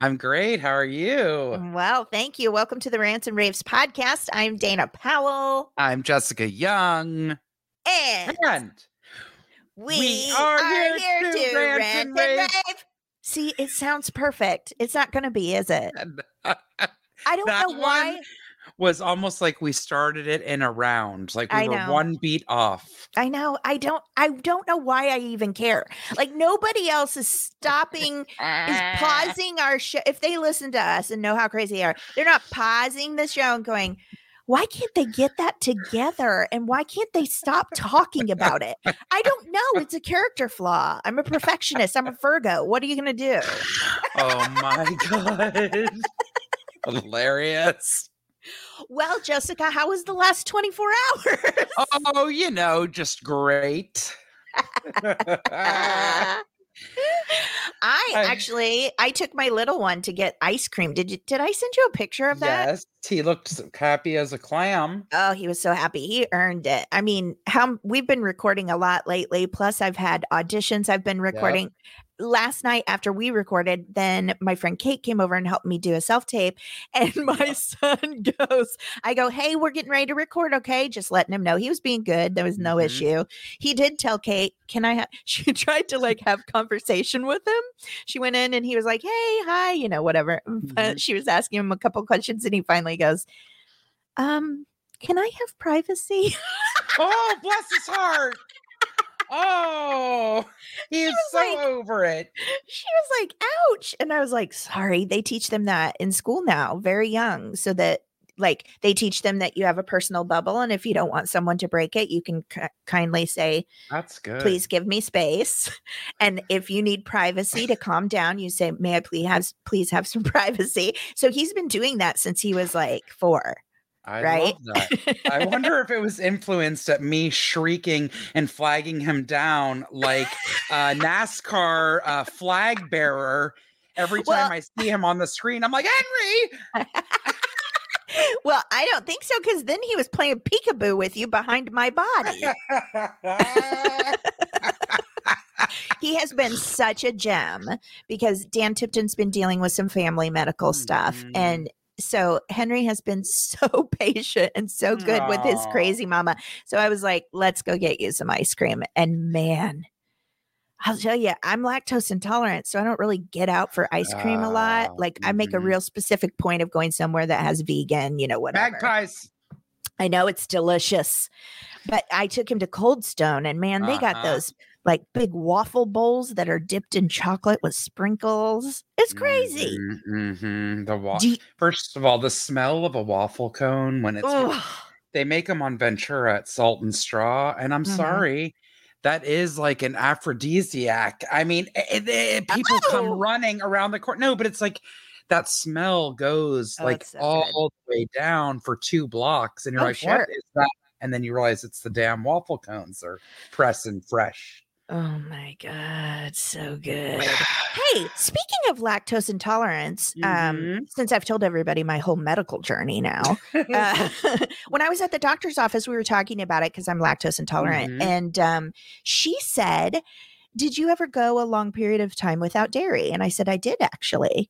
I'm great. How are you? Mm, well, thank you. Welcome to the Rants and Raves podcast. I'm Dana Powell, I'm Jessica Young. and And we, We are, are here, here to to rant, rant and and rave. rave. See, it sounds perfect. It's not going to be, is it? I don't That know why. Was almost like we started it in a round, like we I were know. one beat off. I know. I don't. I don't know why I even care. Like nobody else is stopping. is pausing our show. If they listen to us and know how crazy they are, they're not pausing the show and going, why can't they get that together? And why can't they stop talking about it? I don't know. It's a character flaw. I'm a perfectionist. I'm a Virgo. What are you going to do? Oh my God. Hilarious. Well, Jessica, how was the last 24 hours? Oh, you know, just great. I actually I took my little one to get ice cream. Did you did I send you a picture of that? yes, he looked so happy as a clam. Oh, he was so happy. He earned it. I mean, how we've been recording a lot lately. Plus, I've had auditions I've been recording. Last night after we recorded, then my friend Kate came over and helped me do a self tape. And my son goes, I go, Hey, we're getting ready to record. Okay. Just letting him know he was being good. There was no Mhm. issue. He did tell Kate, Can I have, she tried to like have conversation with him. She went in and he was like, Hey, hi, you know, whatever. But Mhm. she was asking him a couple questions and he finally goes, Um, can I have privacy? Oh, bless his heart. Oh, he's so like- over it. she was like, ouch. And I was like, sorry, they teach them that in school now, very young, so that like they teach them that you have a personal bubble. And if you don't want someone to break it, you can ki- kindly say, That's good. please give me space. And if you need privacy to calm down, you say, may I please have, please have some privacy. So he's been doing that since he was like four. I right? love that. I wonder if it was influenced at me shrieking and flagging him down like a NASCAR uh, flag bearer. Every time Well- I see him on the screen, I'm like, Henry. well, I don't think so, because then he was playing peekaboo with you behind my body. he has been such a gem because Dan Tipton's been dealing with some family medical stuff. Mhm. And so Henry has been so patient and so good with his crazy mama. So I was like, let's go get you some ice cream. And man, I'll tell you, I'm lactose intolerant, so I don't really get out for ice cream a lot. Ah, Like I make a mhm. real specific point of going somewhere that has vegan, you know, whatever. Magpies. I know it's delicious. But I took him to Cold Stone and man, they got Uh-huh. those like big waffle bowls that are dipped in chocolate with sprinkles. It's crazy. hmm The wa- you- First of all, the smell of a waffle cone when it's they make them on Ventura at Salt and Straw, and I'm Mhm. sorry, that is like an aphrodisiac. I mean, it, it- people Oh. come running around the court. No, but it's like that smell goes Oh, like so all the way down for two blocks, and you're Oh, like, sure. "What is that?" And then you realize it's the damn waffle cones are pressing fresh. Oh my god, so good. hey, speaking of lactose intolerance, um, Mhm. since I've told everybody my whole medical journey now, uh, when I was at the doctor's office, we were talking about it because I'm lactose intolerant, Mhm. and um, she said, "Did you ever go a long period of time without dairy?" And I said, "I did actually."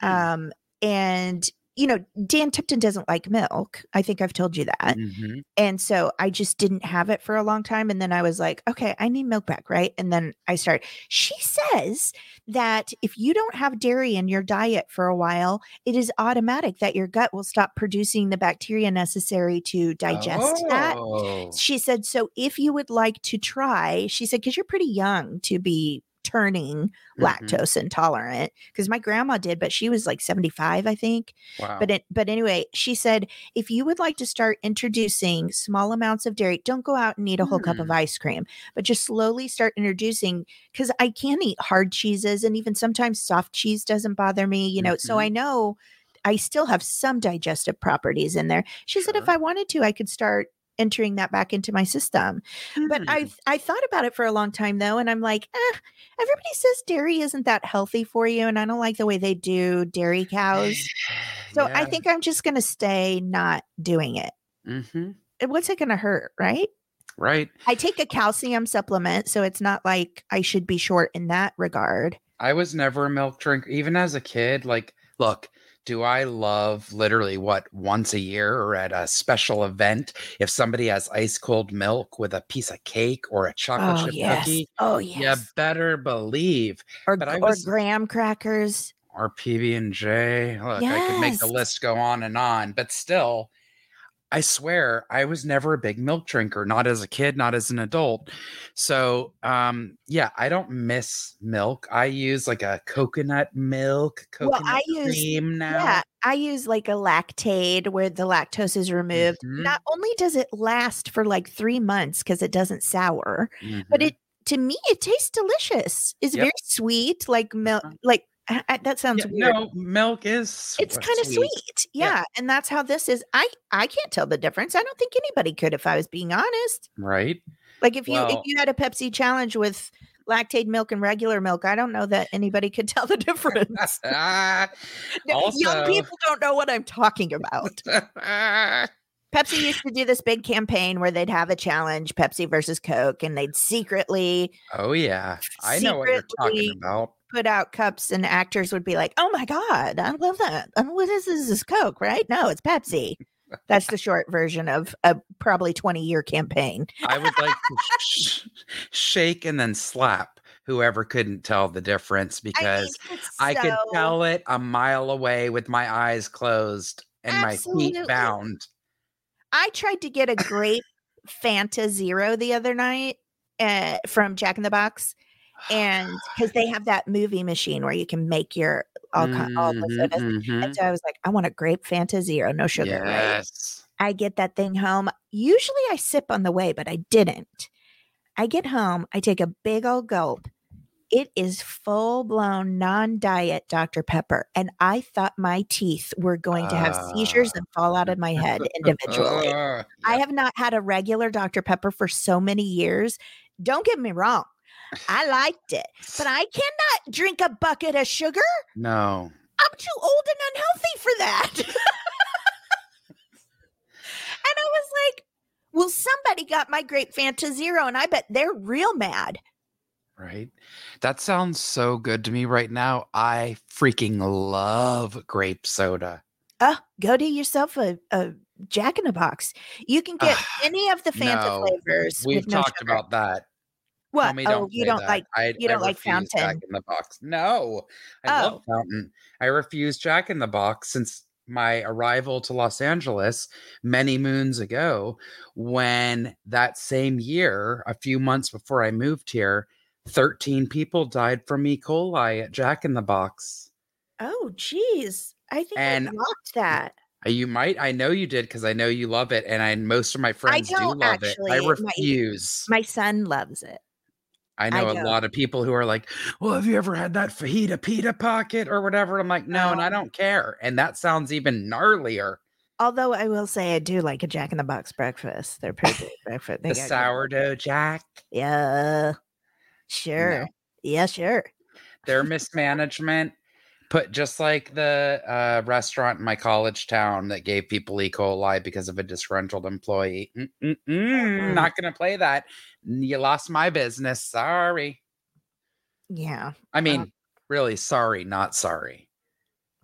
Hmm. Um, and you know, Dan Tipton doesn't like milk. I think I've told you that. Mhm. And so I just didn't have it for a long time. And then I was like, okay, I need milk back. Right. And then I start. She says that if you don't have dairy in your diet for a while, it is automatic that your gut will stop producing the bacteria necessary to digest that. Oh. She said, so if you would like to try, she said, because you're pretty young to be turning Mhm. lactose intolerant because my grandma did but she was like 75 i think Wow. but it, but anyway, she said if you would like to start introducing small amounts of dairy, don't go out and eat a whole cup of Hmm. ice cream, but just slowly start introducing because I can eat hard cheeses and even sometimes soft cheese doesn't bother me, you know. So I Mm-hmm. know I still have some digestive properties in there. She said if I wanted to, I could start entering that back into my system. But Hmm. I I thought about it for a long time though, and I'm like, eh, everybody says dairy isn't that healthy for you, and I don't like the way they do dairy cows. So I think I'm just gonna stay not doing it. Mhm. Uh, What's it gonna hurt, right? Right. I take a calcium supplement, so it's not like I should be short in that regard. I was never a milk drinker, even as a kid. Like, look, do I love literally what once a year or at a special event if somebody has ice cold milk with a piece of cake or a chocolate Oh chip yes. cookie? Oh You yes. better believe. Or, but I or was- graham crackers. Or PB and J. Look, I could make the list go on and on, but still, I swear I was never a big milk drinker, not as a kid, not as an adult. So, um, yeah, I don't miss milk. I use like a coconut milk, Well, coconut I use- cream now. Yeah, I use like a Lactaid where the lactose is removed. Mhm. Not only does it last for like three months because it doesn't sour, but Mhm. it to me it tastes delicious. It's Yep. very sweet, like milk. Mhm. Like I- I- that sounds Yeah, weird. no, milk is it's uh, kind of sweet. Yeah. Yeah. And that's how this is. I I can't tell the difference. I don't think anybody could if I was being honest. right? Like if you if you had a Pepsi challenge with Lactaid milk and regular milk, I don't know that anybody could tell the difference. Ah, No, Young people don't know what I'm talking about. Pepsi used to do this big campaign where they'd have a challenge, Pepsi versus Coke, and they'd secretly oh yeah, I know what you're talking about. Put out cups and actors would be like, "Oh my god, I love that. I mean, what is this? This is Coke, right? No, it's Pepsi." That's the short version of a probably 20 year campaign. I would like to sh- shake and then slap whoever couldn't tell the difference because I, I, could tell it a mile away with my eyes closed and my feet bound. I tried to get a grape Fanta Zero the other night uh, from Jack in the Box, and because they have that movie machine where you can make your all, ki- all the sodas. mhm. And so I was like, I want a grape Fanta Zero, no sugar. Right? Yes. I get that thing home. Usually I sip on the way, but I didn't. I get home, I take a big old gulp. It is full blown non diet Dr. Pepper. And I thought my teeth were going to have seizures Ah. and fall out of my head individually. Uh, I have not had a regular Dr. Pepper for so many years. Don't get me wrong. I liked it, but I cannot drink a bucket of sugar. no. I'm too old and unhealthy for that. and I was like, well, somebody got my grape Fanta Zero, and I bet they're real mad. Right. That sounds so good to me right now. I freaking love grape soda. Uh, go to yourself a, a Jack in the Box. You can get any of the Fanta No, flavors. We've no talked sugar. about that. What? Homie, oh, you don't that. like I, you don't like refuse Jack Fountain. in the Box. No, I love Oh. Fountain. I refuse Jack in the Box since my arrival to Los Angeles many moons ago. When that same year, a few months before I moved here, thirteen people died from E. coli at Jack in the Box. Oh, geez. I think And- I blocked that. Uh, You might. I know you did because I know you love it, and I most of my friends do don't love it. I actually. My- refuse. My son loves it. I know a lot of people who are like, "Well, have you ever had that fajita pita pocket or whatever?" I'm like, "No, and I don't care." And that sounds even gnarlier. Although I will say I do like a Jack in the Box breakfast. They're pretty good breakfast. They The got good- sourdough jack. Yeah. Sure. No. Yeah, sure. Their mismanagement put just like the uh, restaurant in my college town that gave people E. coli because of a disgruntled employee. Mm-mm-mm, Mm. Not going to play that. You lost my business. Sorry. Yeah. I uh mean, really, sorry, not sorry.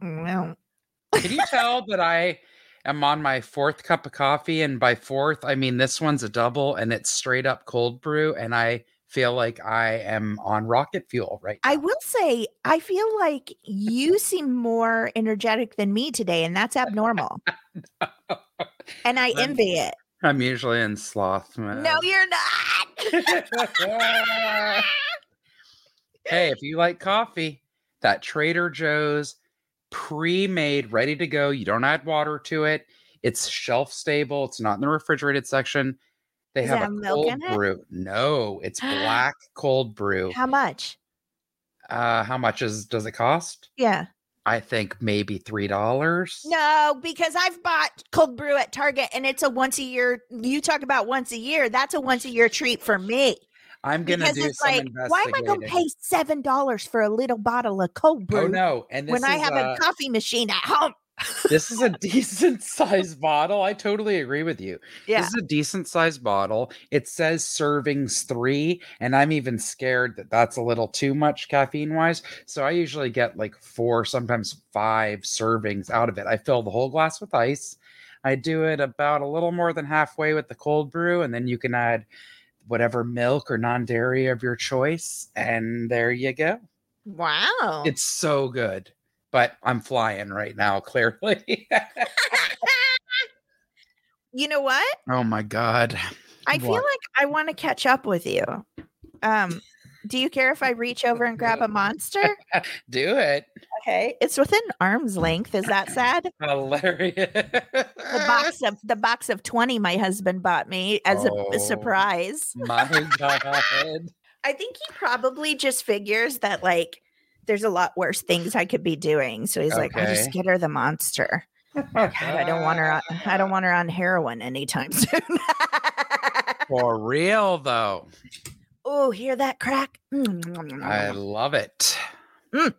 Well, Can you tell that I am on my fourth cup of coffee? And by fourth, I mean this one's a double and it's straight up cold brew. And I feel like I am on rocket fuel right I will say I feel like you seem more energetic than me today, and that's abnormal. and I envy it. I'm usually in sloth mode. No, you're not. hey, if you like coffee, that Trader Joe's pre-made, ready to go. You don't add water to it. It's shelf stable. It's not in the refrigerated section. They have a cold brew. No, it's black cold brew. How much? Uh, how much is does it cost? Yeah. I think maybe three dollars. No, because I've bought cold brew at Target and it's a once a year. You talk about once a year. That's a once a year treat for me. I'm gonna Because do it's like, why am I going to pay seven dollars for a little bottle of cold oh, brew Oh no! And this when I have a, a coffee machine at home? This is a decent sized bottle. I totally agree with you. Yeah, This is a decent sized bottle. It says servings three, and I'm even scared that that's a little too much caffeine wise. So I usually get like four, sometimes five servings out of it. I fill the whole glass with ice. I do it about a little more than halfway with the cold brew, and then you can add whatever milk or non dairy of your choice. And there you go. wow. It's so good. But I'm flying right now, clearly. you know what? oh my God. I feel like I want to catch up with you. Um, do you care if I reach over and grab a monster? Do it. Okay, it's within arm's length. Is that sad? Hilarious. The box of the box of twenty my husband bought me as a- Oh. a surprise. My God. I think he probably just figures that like there's a lot worse things I could be doing. So he's like, I'll just get her the monster. God, I don't want her. On, I don't want her on heroin anytime soon. For real, though. oh, hear that crack? I mm. love it. Mm.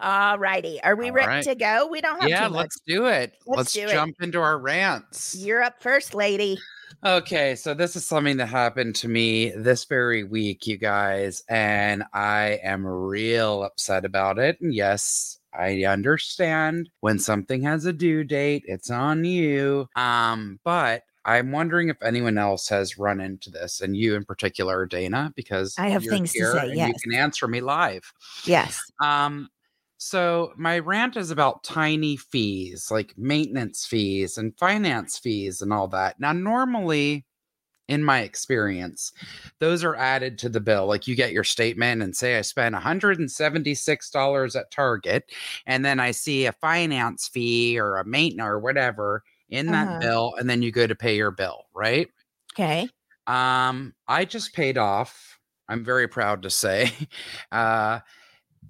All righty. Are we All ready right. to go? We don't have Yeah, let's do it. Let's Let's, do it. jump into our rants. You're up first, lady. Okay, so this is something that happened to me this very week, you guys, and I am real upset about it. And yes, I understand when something has a due date, it's on you. Um, but I'm wondering if anyone else has run into this, and you in particular, Dana, because I have things to here say, yes. You can answer me live. Yes. Um, so my rant is about tiny fees, like maintenance fees and finance fees and all that. Now, normally, in my experience, those are added to the bill. Like you get your statement and say I spent $176 at Target, and then I see a finance fee or a maintenance or whatever in that Uh-huh. bill, and then you go to pay your bill, right? Okay. Um, I just paid off. I'm very proud to say, uh,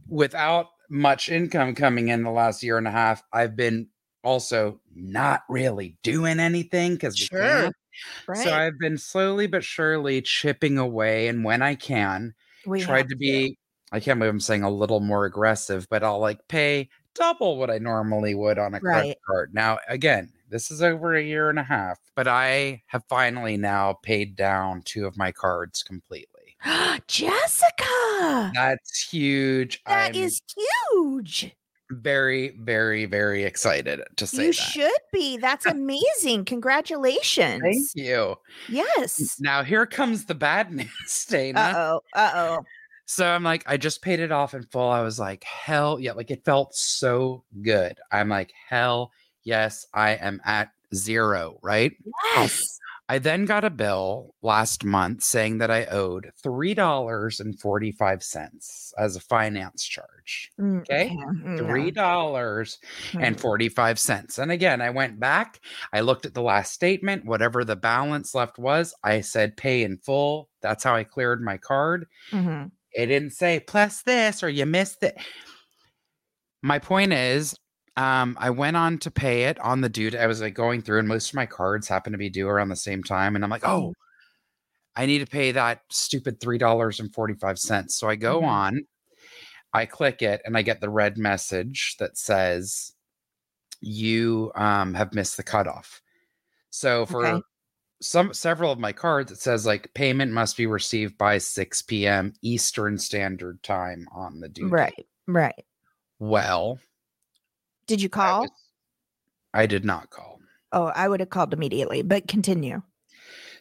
without much income coming in the last year and a half, I've been also not really doing anything because Sure. Right. So I've been slowly but surely chipping away, and when I can, we tried to be. I can't believe I'm saying a little more aggressive, but I'll like pay double what I normally would on a Right. credit card. Now, again, this is over a year and a half, but I have finally now paid down two of my cards completely. Jessica. That's huge. That I'm is huge. very, very, very excited to say You that. should be. That's amazing. Congratulations. Thank you. Yes. Now here comes the bad news, Dana. Oh. Uh oh. So I'm like, I just paid it off in full. I was like, hell yeah. Like it felt so good. I'm like, hell yes, I am at zero, right? Yes. I then got a bill last month saying that I owed $3.45 as a finance charge. Mm, Okay. Mm, dollars no. and 45. And again, I went back, I looked at the last statement, whatever the balance left was, I said pay in full. That's how I cleared my card. Mhm. It didn't say plus this or you missed it. My point is, um, I went on to pay it on the due. Date. I was like going through, and most of my cards happen to be due around the same time. And I'm like, oh, I need to pay that stupid three dollars and forty five cents. So I go Mhm. on, I click it, and I get the red message that says you um, have missed the cutoff. So for Okay. some several of my cards, it says like payment must be received by 6 p.m. Eastern Standard Time on the due. date. Right. Right. Well, Did you I call? was- I did not call. Oh, I would have called immediately, but continue.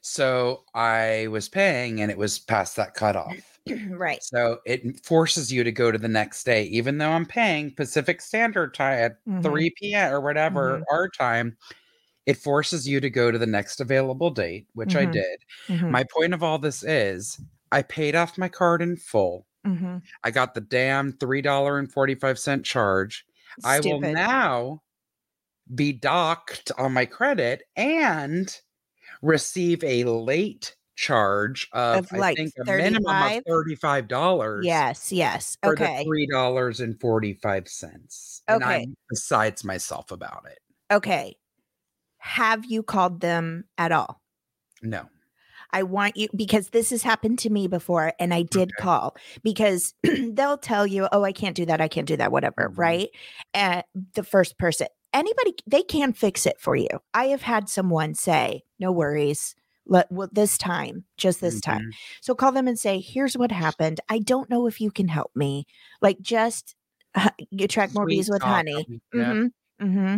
So I was paying and it was past that cutoff. right. So it forces you to go to the next day, even though I'm paying Pacific Standard Time at Mhm. 3 p.m. or whatever our time. It forces you to go to the next available date, which I Mhm. did. Mhm. My point of all this is I paid off my card in full. Mhm. I got the damn $3.45 charge. I will now be docked on my credit and receive a late charge of, Of, like, I think a minimum 35? of thirty-five dollars. Yes, yes. Okay. three dollars and forty-five cents. And Okay. I'm besides myself about it. Okay. Have you called them at all? No. I want you because this has happened to me before and I did Okay. call because they'll tell you, "Oh, I can't do that. I can't do that, whatever," Mhm. right? And the first person, anybody they can fix it for you. I have had someone say, "No worries. Let well, this time, just this time." Mhm. So call them and say, "Here's what happened. I don't know if you can help me. Like just uh, you attract more Sweet bees with honey. honey." 'em, yeah. hmm hmm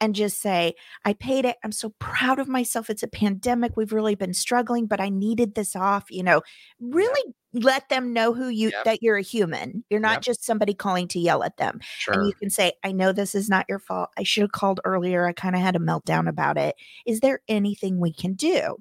And just say, I paid it. I'm so proud of myself. It's a pandemic. We've really been struggling, but I needed this off. You know, really let them know who you Yep. that you're a human. You're not Yep. just somebody calling to yell at them. Sure. And you can say, I know this is not your fault. I should have called earlier. I kind of had a meltdown about it. Is there anything we can do?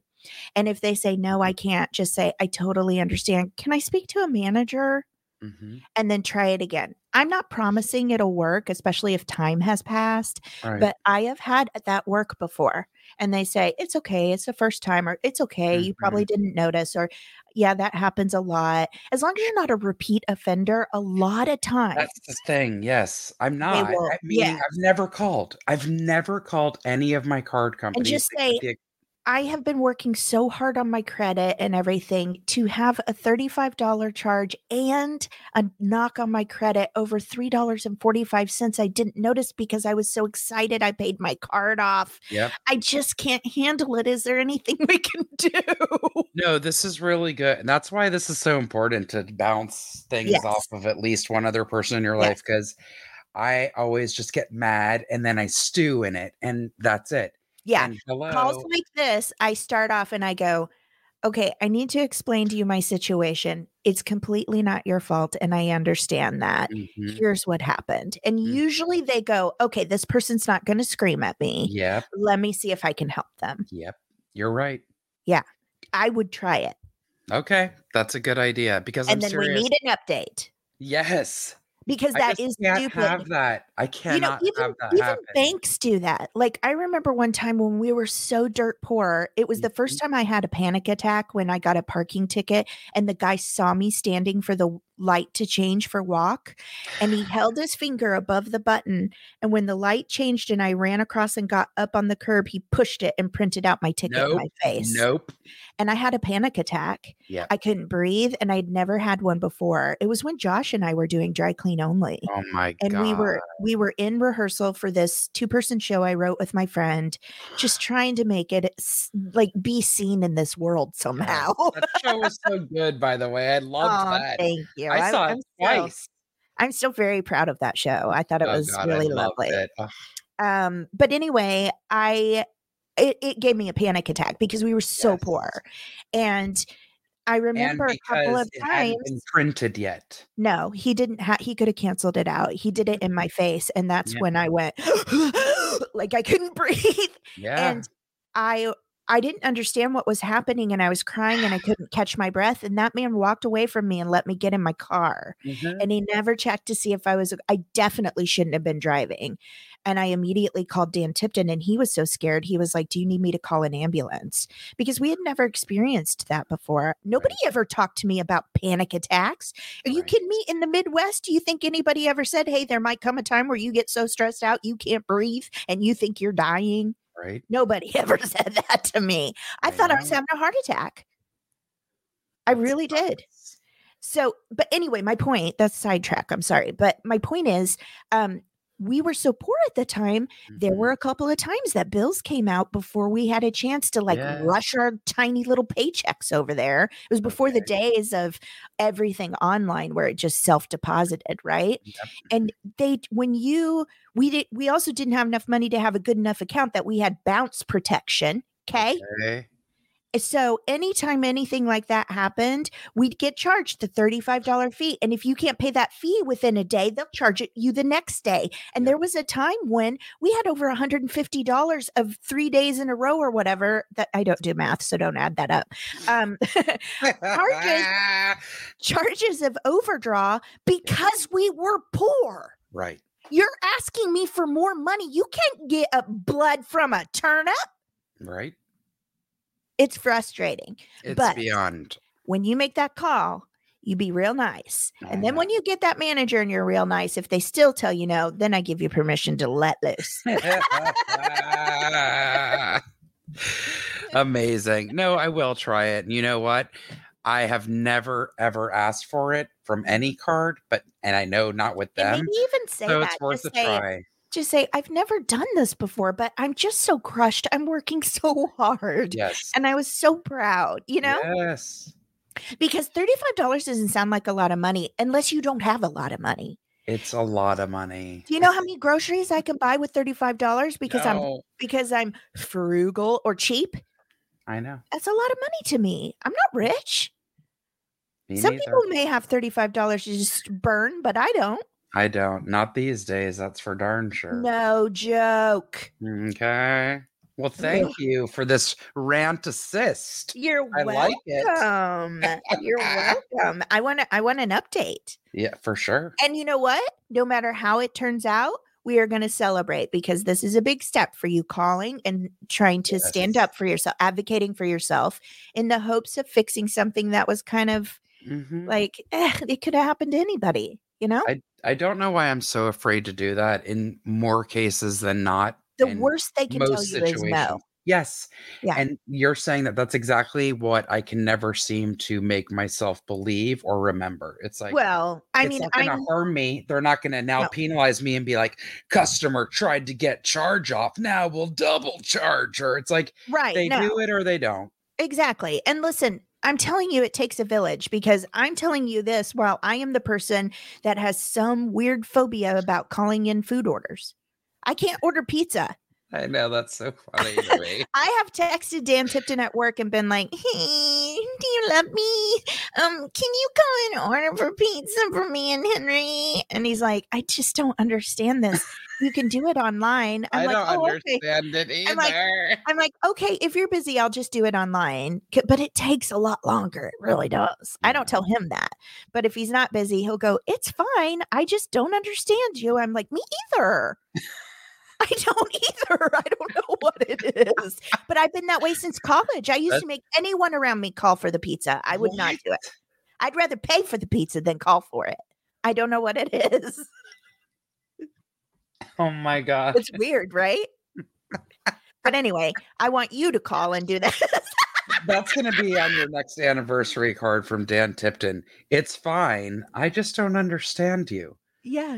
And if they say, no, I can't, just say, I totally understand. Can I speak to a manager? Mhm. And then try it again. I'm not promising it'll work, especially if time has passed, Right. but I have had that work before. And they say, it's okay. It's the first time, or it's okay. You probably didn't notice, or yeah, that happens a lot. As long as you're not a repeat offender, a lot of times. That's the thing. Yes, I'm not. will- I, meaning, yeah. I've never called. I've never called any of my card companies. just say, I have been working so hard on my credit and everything to have a $35 charge and a knock on my credit over $3.45 I didn't notice because I was so excited I paid my card off. Yeah. I just can't handle it. Is there anything we can do? No, this is really good. And that's why this is so important to bounce things Yes. off of at least one other person in your Yes. life because I always just get mad and then I stew in it and that's it. Yeah. Calls like this, I start off and I go, okay, I need to explain to you my situation. It's completely not your fault. And I understand that. Mhm. here's what happened. And Mm. usually they go, okay, this person's not going to scream at me. Yep. Let me see if I can help them. Yep. You're right. Yeah. I would try it. Okay. That's a good idea because and I'm then serious. we need an update yes. Because that is can't stupid. have that. I you know, cannot even, have that even happen. banks do that. Like I remember one time when we were so dirt poor, it was the Mm-hmm. first time I had a panic attack when I got a parking ticket and the guy saw me standing for the light to change for walk and he held his finger above the button and when the light changed and I ran across and got up on the curb, he pushed it and printed out my ticket in my face. Nope. And I had a panic attack. Yeah. I couldn't breathe and I'd never had one before. It was when Josh and I were doing dry clean only Oh my God. and god. we were we were in rehearsal for this two person show I wrote with my friend, just trying to make it like be seen in this world somehow. that show was so good, by the way. I loved Aw, that. Thank you. I saw I'm it still, twice. I'm still very proud of that show. I thought it Oh, was God, really lovely. Um, but anyway, I it, it gave me a panic attack because we were so Yes. poor, and I remember a couple of times. printed yet. No, he didn't have he could have canceled it out. He did it in my face and that's Yeah. when I went like I couldn't breathe Yeah. and I I didn't understand what was happening and I was crying and I couldn't catch my breath and that man walked away from me and let me get in my car Mhm. and he never checked to see if I was I definitely shouldn't have been driving. And I immediately called Dan Tipton and he was so scared. He was like, "Do you need me to call an ambulance?" Because we had never experienced that before. Nobody ever talked to me about panic attacks. Are you Right. kidding me? In the Midwest, do you think anybody ever said, "Hey, there might come a time where you get so stressed out you can't breathe and you think you're dying?" Right. Nobody ever said that to me. I, I thought I was having a heart attack. I really did. So, but anyway, my point, that's sidetrack. I'm sorry. But my point is, um, we were so poor at the time. There Mhm. were a couple of times that bills came out before we had a chance to like Yes. rush our tiny little paychecks over there. It was before the days of everything online where it just self deposited, right? Yep. And they, when you, we did, we also didn't have enough money to have a good enough account that we had bounce protection. Okay. Okay. So anytime anything like that happened, we'd get charged the $35 fee. And if you can't pay that fee within a day, they'll charge it you the next day. And there was a time when we had over $150 of three days in a row or whatever that I don't do math, so don't add that up. Um, charges of overdraw because we were poor. right. You're asking me for more money. You can't get a blood from a turnip. Right. It's frustrating. It's But- beyond. When you make that call, you be real nice. And then when you get that manager and you're real nice, if they still tell you no, then I give you permission to let loose. Amazing. No, I will try it. And you know what? I have never ever asked for it from any card, but and I know not with them. even say So that. it's worth just a say, try. Just say, I've never done this before, but I'm just so crushed. I'm working so hard. Yes. And I was so proud, you know, Yes. because $35 doesn't sound like a lot of money unless you don't have a lot of money. It's a lot of money. Do you know how many groceries I can buy with $35 because I'm because I'm frugal or cheap? I know. That's a lot of money to me. I'm not rich. Me Some neither. people may have $35 to just burn, but I don't. I don't. Not these days. That's for darn sure. No joke. Okay. Well, thank you for this rant assist. You're I like it. welcome. You're welcome. I want to I want an update. Yeah, for sure. And you know what? No matter how it turns out, we are going to celebrate because this is a big step for you calling and trying to stand up for yourself, advocating for yourself in the hopes of fixing something that was kind of Mhm. like eh, it could have happened to anybody, you know? I don't know why I'm so afraid to do that in more cases than not. the worst they can tell you is no. Yes. Yeah. And you're saying that that's exactly what I can never seem to make myself believe or remember. It's like, Well, I it's mean, not going I to harm me. They're not going to now No. penalize me and be like, customer tried to get charge off. Now we'll double charge her. It's like right. they no. do it or they don't. Exactly. And listen, I'm telling you, it takes a village because I'm telling you this while I am the person that has some weird phobia about calling in food orders. I can't order pizza. I know that's so funny to me. I have texted Dan Tipton at work and been like, "Hey, do you love me? Um, can you come and order for pizza for me and Henry?" And he's like, "I just don't understand this. You can do it online." I'm I like, don't "Oh, okay." understand it either. I'm like, I'm like, okay, if you're busy, I'll just do it online. But it takes a lot longer. It really does. I don't tell him that. But if he's not busy, he'll go, it's fine. I just don't understand you. I'm like, me either. I don't either. I don't know what it is. But I've been that way since college. I used That- to make anyone around me call for the pizza. I would not do it. I'd rather pay for the pizza than call for it. I don't know what it is. Oh my god. It's weird, right? But anyway, I want you to call and do that. That's going to be on your next anniversary card from Dan Tipton. It's fine. I just don't understand you. Yeah.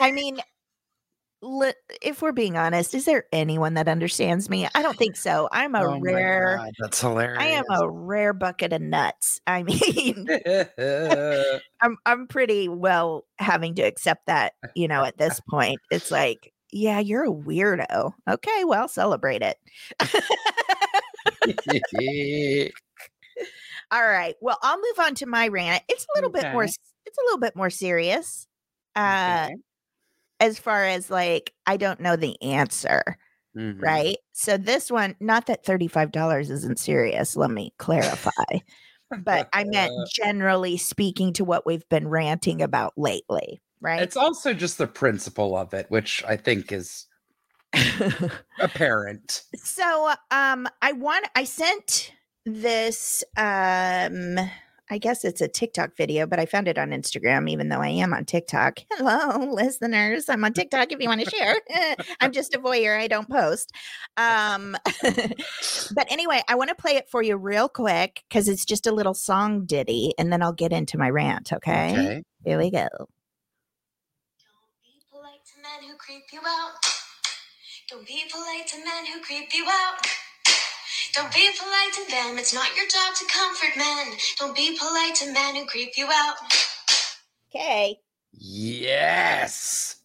I mean, li- if we're being honest, is there anyone that understands me? I don't think so. I'm a Oh rare, God, that's hilarious. I am a rare bucket of nuts. I mean, I'm I'm pretty well having to accept that, you know, at this point. It's like, yeah, you're a weirdo. Okay, well, celebrate it. All right. Well, I'll move on to my rant. It's a little bit more it's a little bit more serious. Uh Okay. As far as like I don't know the answer. Mhm. right? So this one, not that $35 isn't serious, let me clarify, but I meant generally speaking to what we've been ranting about lately, right? It's also just the principle of it, which I think is apparent. so um I want I sent this um I guess it's a TikTok video, but I found it on Instagram, even though I am on TikTok. Hello, listeners. I'm on TikTok if you want to share. I'm just a voyeur. I don't post. Um, but anyway, I want to play it for you real quick because it's just a little song ditty, and then I'll get into my rant. Okay. Okay. Here we go. Don't be polite to men who creep you out. Don't be polite to men who creep you out. Don't be polite to them. It's not your job to comfort men. Don't be polite to men who creep you out. Okay. Yes.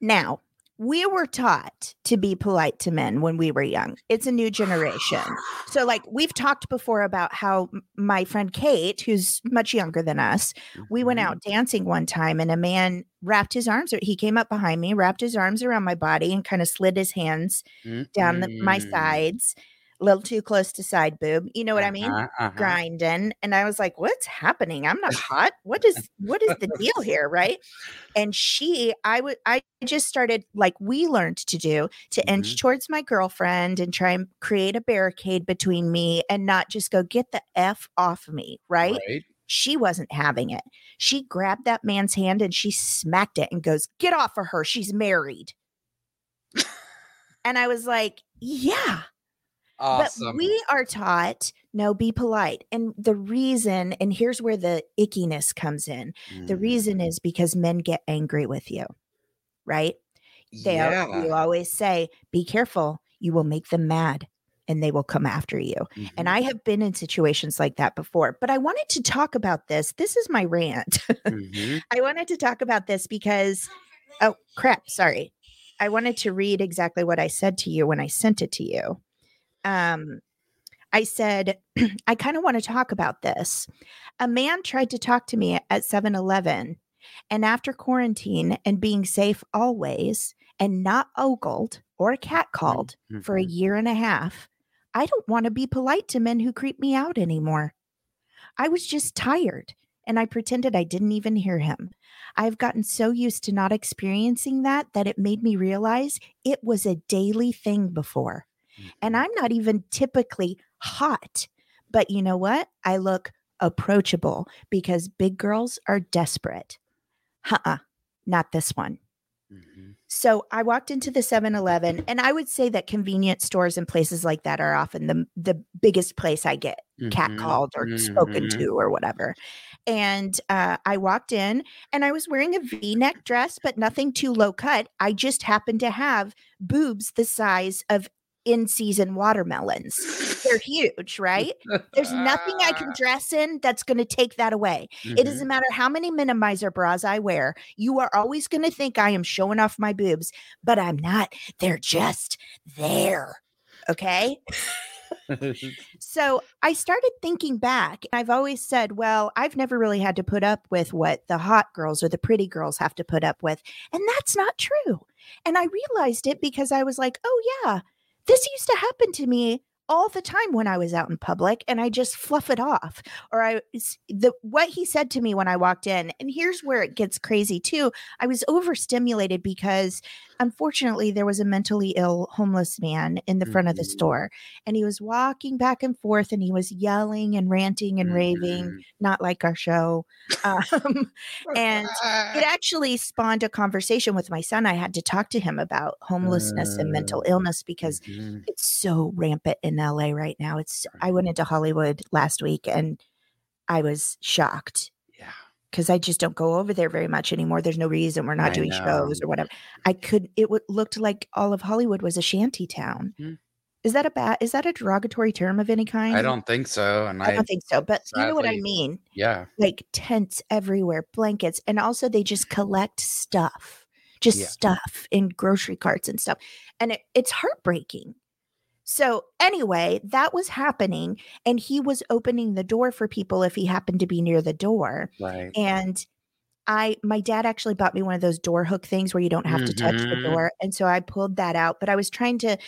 Now, we were taught to be polite to men when we were young. It's a new generation. So, like, we've talked before about how my friend Kate, who's much younger than us, we went Mhm. out dancing one time and a man wrapped his arms, he came up behind me, wrapped his arms around my body and kind of slid his hands down the, my sides a little too close to side boob. You know what I mean? Uh-huh, uh-huh. grinding and i was like what's happening? I'm not hot. What is what is the deal here? Right? And she i would i just started like we learned to do to inch towards my girlfriend and try and create a barricade between me and not just go get the f off of me right, Right. she wasn't having it. She grabbed that man's hand and she smacked it and goes get off of her. She's married. And i was like yeah Awesome. but we are taught no, be polite. And the reason, and here's where the ickiness comes in the Mm. reason is because men get angry with you, right? They yeah. are, you always say, be careful, you will make them mad and they will come after you. And Mhm, I have been in situations like that before, but I wanted to talk about this. This is my rant. mhm. I wanted to talk about this because, oh crap, sorry. I wanted to read exactly what I said to you when I sent it to you. Um, I said, I kind of want to talk about this. A man tried to talk to me at 7 Eleven, and after quarantine and being safe always and not ogled or catcalled for a Mhm. year and a half, I don't want to be polite to men who creep me out anymore. I was just tired and I pretended I didn't even hear him. I've gotten so used to not experiencing that that it made me realize it was a daily thing before. And Mhm. I'm not even typically hot. But you know what? I look approachable because big girls are desperate. Uh uh not this one. Mhm. So I walked into the 7-Eleven and I would say that convenience stores and places like that are often the the biggest place I get Mhm. catcalled or spoken Mhm. to or whatever. And uh, I walked in and I was wearing a v neck dress, but nothing too low cut. I just happened to have boobs the size of in season watermelons. They're huge, right? There's nothing I can dress in that's going to take that away. It Mhm. doesn't matter how many minimizer bras I wear. You are always going to think I am showing off my boobs, but I'm not. They're just there. Okay. So I started thinking back. I've always said, well, I've never really had to put up with what the hot girls or the pretty girls have to put up with. And that's not true. And I realized it because I was like, oh, yeah, this used to happen to me all the time when I was out in public and I just fluff it off. Or I the what he said to me when I walked in. And here's where it gets crazy too. I was overstimulated because unfortunately there was a mentally ill homeless man in the front of the Mhm. store and he was walking back and forth and he was yelling and ranting and raving, Mhm. not like our show. Um, and it actually spawned a conversation with my son. I had to talk to him about homelessness and mental illness because Mhm. it's so rampant in LA right now. It's I went into Hollywood last week and I was shocked. Because I just don't go over there very much anymore. There's no reason we're not I doing shows or whatever. I could it would looked like all of Hollywood was a shanty town. Mhm. Is that a bad is that a derogatory term of any kind? I don't think so. And I I, don't think so, but you know what I mean? yeah. Like tents everywhere, blankets, and also they just collect stuff, just Yeah. stuff in grocery carts and stuff. And it, it's heartbreaking. So, anyway, that was happening. And he was opening the door for people if he happened to be near the door. Right. And I, my dad actually bought me one of those door hook things where you don't have to touch the Mhm. door. And so I pulled that out, but I was trying to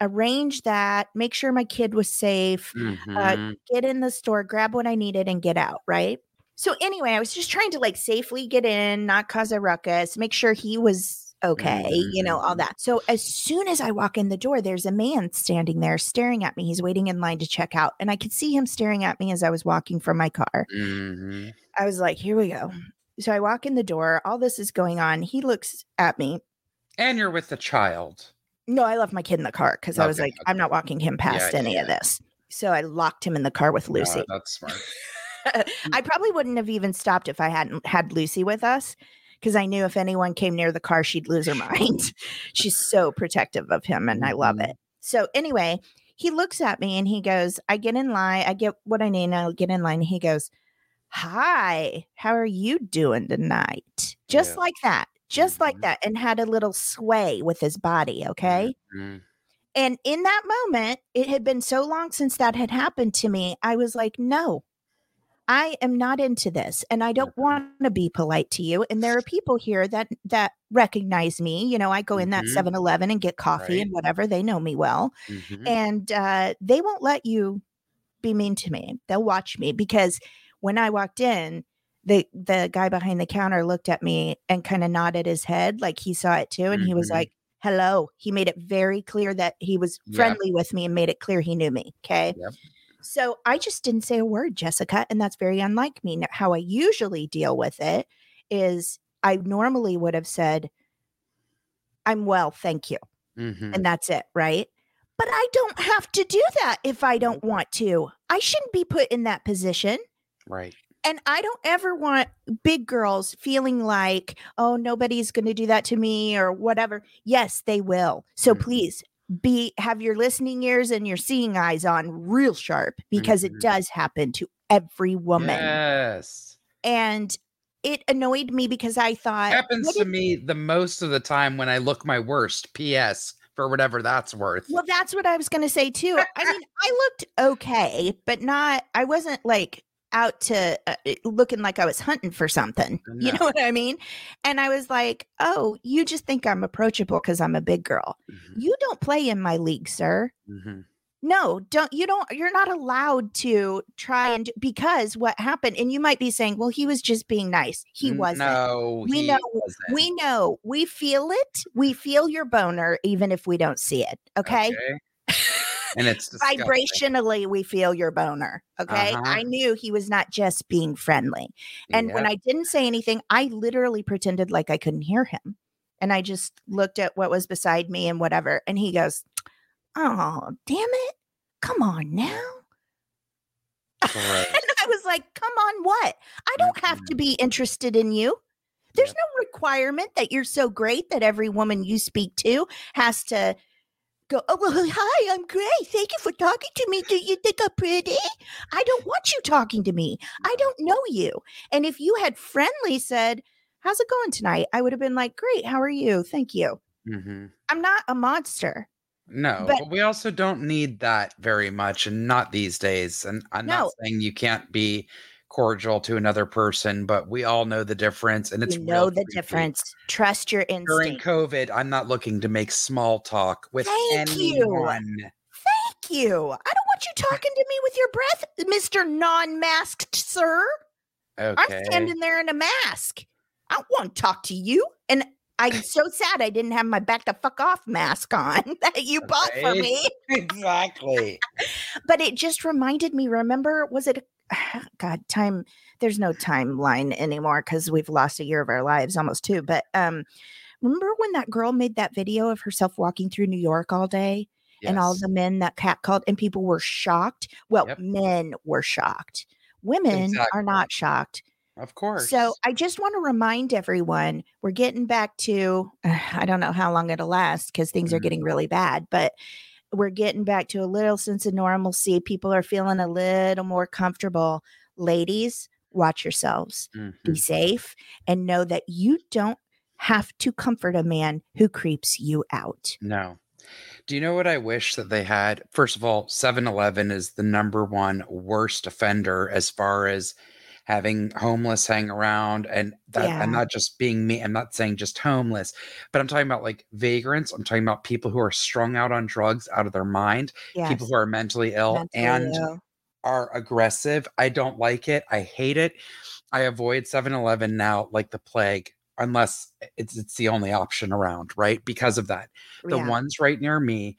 arrange that, make sure my kid was safe, Mhm. get in the store, grab what I needed, and get out. Right. So anyway, I was just trying to like safely get in, not cause a ruckus, make sure he was okay, you know, all Mhm. that. So as soon as I walk in the door, there's a man standing there staring at me. He's waiting in line to check out. And I could see him staring at me as I was walking from my car. Mhm. I was like, here we go. So I walk in the door. All this is going on. He looks at me. And you're with the child. No, I left my kid in the car because I was Okay, like, I'm not walking him past yeah, any of this. So I locked him in the car with No, Lucy. that's smart. I probably wouldn't have even stopped if I hadn't had Lucy with us because I knew if anyone came near the car, she'd lose her mind. She's so protective of him, and I love Mhm. it. So, anyway, he looks at me and he goes, I get in line, I get what I need, and I get in line. And he goes, Hi, how are you doing tonight? Just Yeah. like that, just like Mhm. that, and had a little sway with his body. Okay. Mhm. And in that moment, it had been so long since that had happened to me. I was like, no, I am not into this and I don't want to be polite to you. And there are people here that that recognize me. You know, I go in that Mhm. 7-Eleven and get coffee Right. and whatever. They know me well. Mhm. And uh, they won't let you be mean to me. They'll watch me because when I walked in, the the guy behind the counter looked at me and kind of nodded his head like he saw it too. And he was Mhm. like, hello. He made it very clear that he was Yep. friendly with me and made it clear he knew me. Okay. Yep. So I just didn't say a word, Jessica. And that's very unlike me. Now, How I usually deal with it is I normally would have said, I'm well, thank you. Mhm. And that's it. Right. But I don't have to do that if I don't want to. I shouldn't be put in that position. Right. And I don't ever want big girls feeling like, oh, nobody's going to do that to me or whatever. Yes, they will. So Mhm. please be have your listening ears and your seeing eyes on real sharp because Mhm. it does happen to every woman. Yes. And it annoyed me because I thought Happens to me the most of the time when I look my worst. P.S. For whatever that's worth. Well, that's what I was going to say too. I mean, I looked okay, but not, I wasn't like out to uh, looking like I was hunting for something. You know what I mean? And I was like, oh, you just think I'm approachable because I'm a big girl. Mhm. You don't play in my league, sir. Mhm. No, don't, you don't, you're not allowed to try and, because what happened, and you might be saying, well, he was just being nice. He wasn't. No, We know- wasn't. We know, we feel it. We feel your boner, even if we don't see it. Okay. And it's disgusting. vibrationally we feel your boner okay? Uh-huh. i knew he was not just being friendly and when i didn't say anything i literally pretended like i couldn't hear him and i just looked at what was beside me and whatever and he goes oh damn it come on now. And i was like come on what? I don't have to be interested in you. There's Yep. no requirement that you're so great that every woman you speak to has to go, oh, well, hi, I'm great. Thank you for talking to me. Do you think I'm pretty? I don't want you talking to me. I don't know you. And if you had friendly said, how's it going tonight? I would have been like, great. How are you? Thank you. Mhm. I'm not a monster. No, But- but, we also don't need that very much, and not these days. And I'm No. not saying you can't be cordial to another person, but we all know the difference, and it's you real know the creepy. difference. Trust your During. COVID, I'm not looking to make small talk with Thank you. anyone. Thank you. I don't want you talking to me with your breath, Mr. Non masked sir. Okay. I'm standing there in a mask. I want to talk to you. And I'm so sad I didn't have my back the fuck off mask on that you bought for me. exactly. But it just reminded me, remember, was it God, time there's no timeline anymore because we've lost a year of our lives, almost two. But um remember when that girl made that video of herself walking through New York all day and all the men that cat called and people were shocked? Well, Yep. men were shocked. Women Exactly. are not shocked. Of course. So I just want to remind everyone we're getting back to, I don't know how long it'll last because things are Mhm. getting really bad, but we're getting back to a little sense of normalcy. People are feeling a little more comfortable. Ladies, watch yourselves, Mhm. be safe, and know that you don't have to comfort a man who creeps you out. No. Do you know what I wish that they had? First of all, 7 Eleven is the number one worst offender as far as having homeless hang around and that Yeah. and not just being me. I'm not saying just homeless, but I'm talking about like vagrants. I'm talking about people who are strung out on drugs out of their mind, Yes. people who are mentally ill mentally and ill. are aggressive. I don't like it. I hate it. I avoid 7-Eleven now like the plague unless it's it's the only option around, right? Because of that. The Yeah. ones right near me,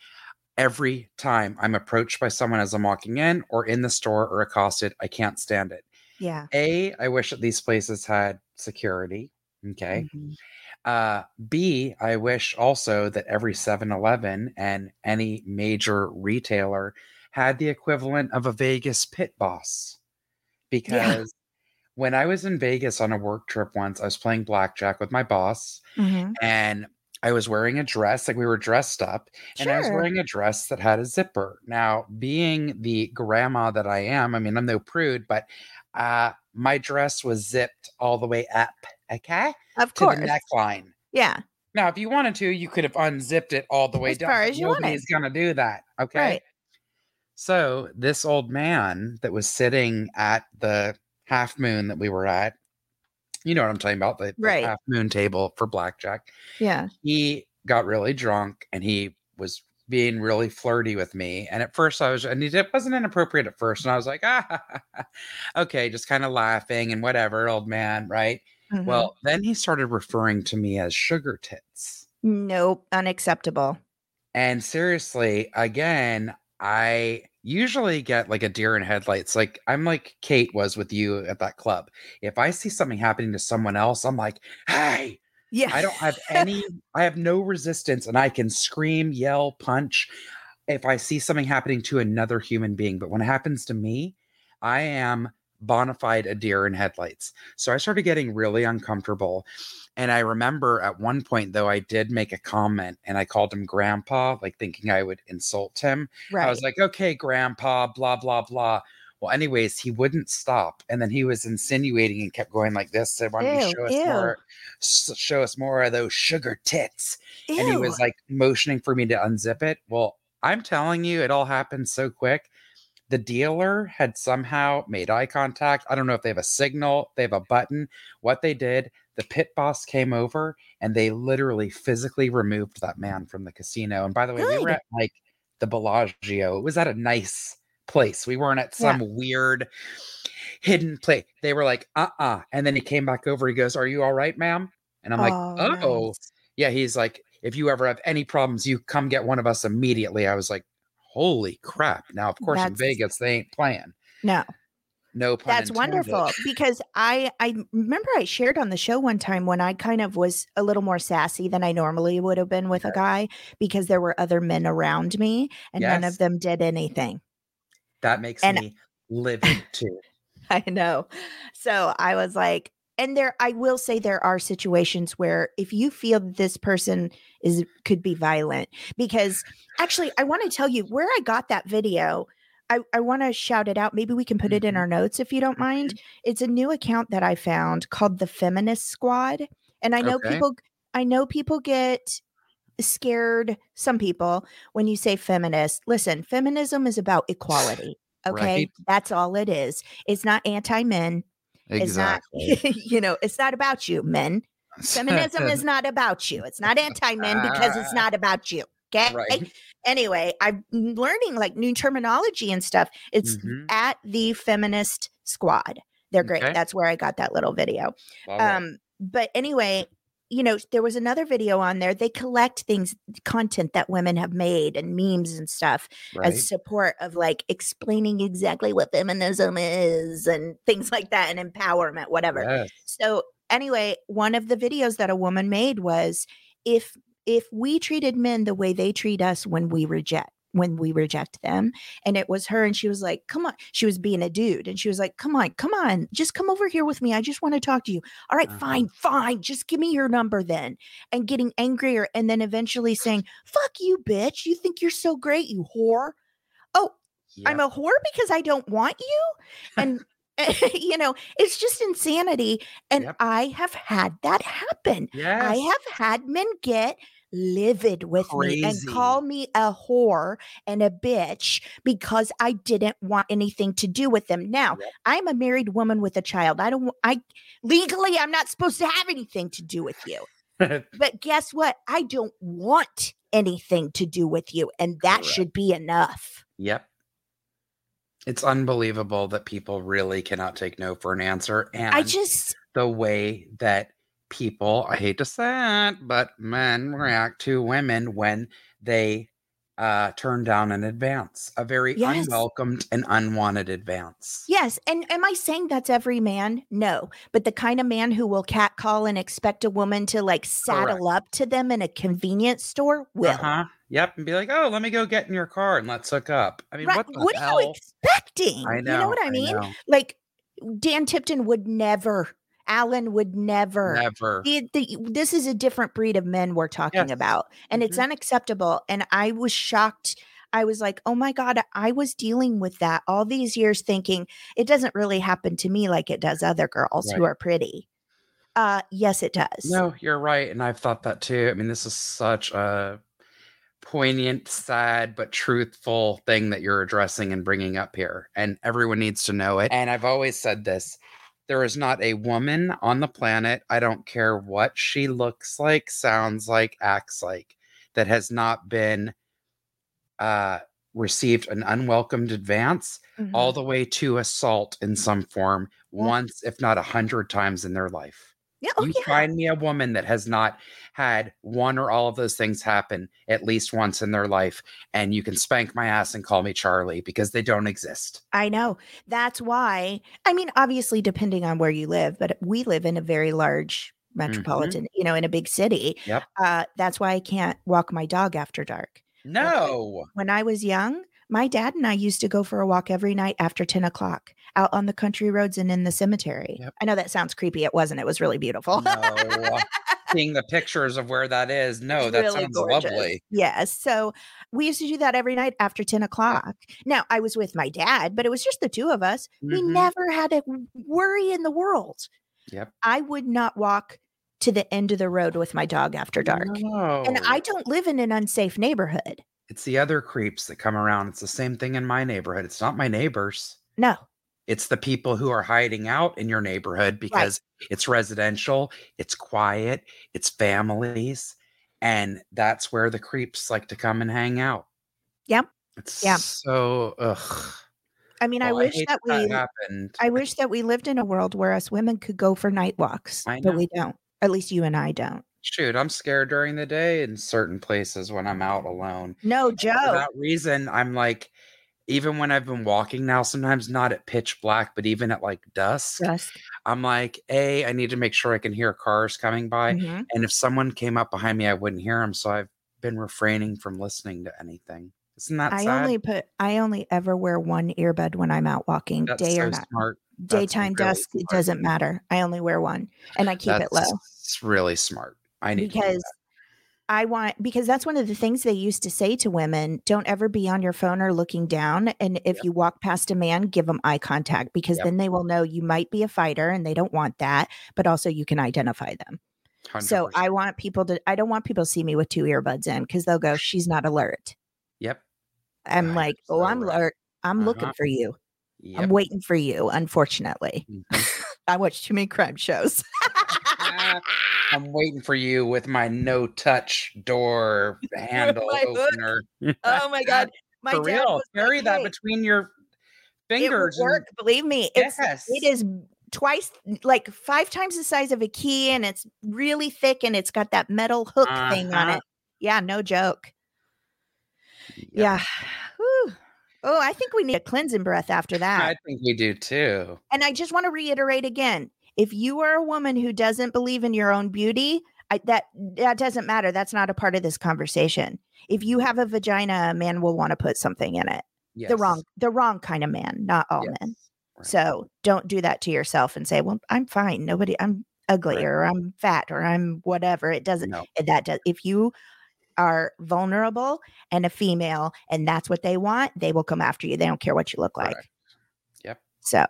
every time I'm approached by someone as I'm walking in or in the store or accosted, I can't stand it. Yeah. A, I wish that these places had security. Okay. Mhm. Uh, B, I wish also that every 7 Eleven and any major retailer had the equivalent of a Vegas pit boss. Because when I was in Vegas on a work trip once, I was playing blackjack with my boss Mhm. and I was wearing a dress, like we were dressed up, and I was wearing a dress that had a zipper. Now, being the grandma that I am, I mean, I'm no prude, but uh, my dress was zipped all the way up, okay, Of to course. the neckline. Yeah. Now, if you wanted to, you could have unzipped it all the way As down. far as you. Nobody's gonna do that, okay? Right. So this old man that was sitting at the half moon that we were at. You know what I'm talking about, the, the Right. half moon table for blackjack. Yeah. He got really drunk and he was being really flirty with me. And at first I was, and it wasn't inappropriate at first. And I was like, ah, okay, just kind of laughing and whatever, old man, right? Mhm. Well, then he started referring to me as sugar tits. nope, unacceptable. And seriously, again, I usually get like a deer in headlights. Like I'm like Kate was with you at that club. If I see something happening to someone else, I'm like, hey, Yeah. I don't have any, I have no resistance and I can scream, yell, punch if I see something happening to another human being. But when it happens to me, I am bona fide a deer in headlights. So I started getting really uncomfortable. And I remember at one point, though, I did make a comment and I called him grandpa, like thinking I would insult him. right. I was like, okay, grandpa, blah, blah, blah. Well, anyways, he wouldn't stop. And then he was insinuating and kept going like this. Said, why don't you show us ew. more? Show us more of those sugar tits. And he was like motioning for me to unzip it. Well, I'm telling you, it all happened so quick. The dealer had somehow made eye contact. I don't know if they have a signal, they have a button. What they did, the pit boss came over and they literally physically removed that man from the casino. And by the way, we were at like the Bellagio. It was at a nice place. We weren't at Yeah. some weird hidden place. They were like, uh uh And then he came back over. He goes, Are you all right, ma'am? And I'm like, Oh, nice. yeah. He's like, If you ever have any problems, you come get one of us immediately. I was like, Holy crap. Now, of course, in Vegas, they ain't playing. No. No That's intended. wonderful because I I remember I shared on the show one time when I kind of was a little more sassy than I normally would have been with a guy because there were other men around me and none of them did anything. That makes And- me livid too. I know. So I was like, and there I will say there are situations where if you feel this person is could be violent because actually I want to tell you where I got that video. I, I want to shout it out. Maybe we can put it in Mhm. our notes if you don't mind. It's a new account that I found called the Feminist Squad. And I know Okay. people I know people get scared, some people, when you say feminist. Listen, feminism is about equality. Okay. Right. That's all it is. It's not anti men. Exactly. It's not, you know, it's not about you, men. Feminism is not about you. It's not anti men because it's not about you. Okay. right. Anyway, I'm learning like new terminology and stuff. It's Mhm. at the feminist squad. They're great. Okay. That's where I got that little video. Um, but anyway, you know, there was another video on there. They collect things, content that women have made and memes and stuff right. as support of like explaining exactly what feminism is and things like that and empowerment, whatever. Yes. So anyway, one of the videos that a woman made was if if we treated men the way they treat us when we reject when we reject them and it was her and she was like come on she was being a dude and she was like come on come on just come over here with me i just want to talk to you all right Uh-huh. fine fine just give me your number then and getting angrier and then eventually saying fuck you bitch you think you're so great you whore oh I'm a whore because I don't want you. And, you know, it's just insanity. And Yep. I have had that happen. yes. I have had men get livid with me and call me a whore and a bitch because I didn't want anything to do with them. Now, Yep. I'm a married woman with a child. I don't I legally I'm not supposed to have anything to do with you. But guess what? I don't want anything to do with you and that Correct. should be enough. Yep. It's unbelievable that people really cannot take no for an answer. And I just the way that people, I hate to say it, but men react to women when they uh, turn down an advance, a very Yes. unwelcomed and unwanted advance. Yes. And am I saying that's every man? No. But the kind of man who will catcall and expect a woman to like saddle up to them in a convenience store will. Uh-huh. Yep. And be like, oh, let me go get in your car and let's hook up. I mean, Right. what the What, hell? are you expecting? I know. You know what I mean? know. Like Dan Tipton would never, Alan would never. Never. The, the, this is a different breed of men we're talking Yes. about, and it's Mhm. unacceptable. And I was shocked. I was like, oh my God, I was dealing with that all these years thinking it doesn't really happen to me like it does other girls who are pretty. Uh, yes, it does. No, you're right. And I've thought that too. I mean, this is such a poignant, sad, but truthful thing that you're addressing and bringing up here. And everyone needs to know it. And I've always said this There is not a woman on the planet, I don't care what she looks like, sounds like, acts like, that has not been uh received an unwelcomed advance all Mhm. the way to assault in some form once, if not a hundred times in their life. Yeah, oh you yeah. find me a woman that has not had one or all of those things happen at least once in their life, and you can spank my ass and call me Charlie because they don't exist. I know. That's why. I mean, obviously, depending on where you live, but we live in a very large metropolitan, you know, in a big city. Mm-hmm. Yep. Uh, that's why I can't walk my dog after dark. No. When I was young, my dad and I used to go for a walk every night after 10 o'clock out on the country roads and in the cemetery. Yep. I know that sounds creepy. It wasn't. It was really beautiful. No. Seeing the pictures of where that is. No, It's that really sounds gorgeous. lovely. Yes. So we used to do that every night after 10 o'clock. Now, I was with my dad, but it was just the two of us. We Mhm. never had a worry in the world. Yep. I would not walk to the end of the road with my dog after dark. And I don't live in an unsafe neighborhood. It's the other creeps that come around. It's the same thing in my neighborhood. It's not my neighbors. No. It's the people who are hiding out in your neighborhood because it's residential, it's quiet, it's families, and that's where the creeps like to come and hang out. Yep. It's Yeah. so ugh. I mean, I oh, wish hate that we happened. I wish that we lived in a world where us women could go for night walks, but we don't. At least you and I don't. Shoot, I'm scared during the day in certain places when I'm out alone. No, For Joe. that reason, I'm like, even when I've been walking now, sometimes not at pitch black, but even at like dusk, Just I'm like, A, I need to make sure I can hear cars coming by. Mhm. And if someone came up behind me, I wouldn't hear them. So I've been refraining from listening to anything. Isn't that I sad? only put I only ever wear one earbud when I'm out walking, That's day so or night. smart. Daytime, really dusk, it doesn't matter. I only wear one and I keep it low. It's really smart. I need because. I want because that's one of the things they used to say to women, don't ever be on your phone or looking down and if Yep. you walk past a man, give them eye contact because Yep. then they will know you might be a fighter and they don't want that, but also you can identify them. So 100%. I want people to I don't want people to see me with two earbuds in cuz they'll go she's not alert. Yep. I'm Ah, like, "Oh, I'm right. alert. I'm looking Uh-huh. for you. Yep. I'm waiting for you, unfortunately." Mhm. I watch too many crime shows. I'm waiting for you with my no touch door handle opener. oh my god. My For real. Carry like, that "Hey, between your fingers. would and- work. Believe me, it's yes. it is twice, like five times the size of a key, and it's really thick, and it's got that metal hook thing on Uh-huh. it. Yeah, no joke. Yeah. Whew. Oh, I think we need a cleansing breath after that. I think we do too. and I just want to reiterate again: if you are a woman who doesn't believe in your own beauty, I, that that doesn't matter. That's not a part of this conversation. If you have a vagina, a man will want to put something in it. Yes. The wrong, the wrong kind of man, not all Yes. men. Right. So don't do that to yourself and say, "Well, I'm fine. Nobody, I'm ugly, Right. or I'm fat, or I'm whatever." It doesn't. No. That does. If you are vulnerable and a female, and that's what they want, they will come after you. They don't care what you look like. Yep. So,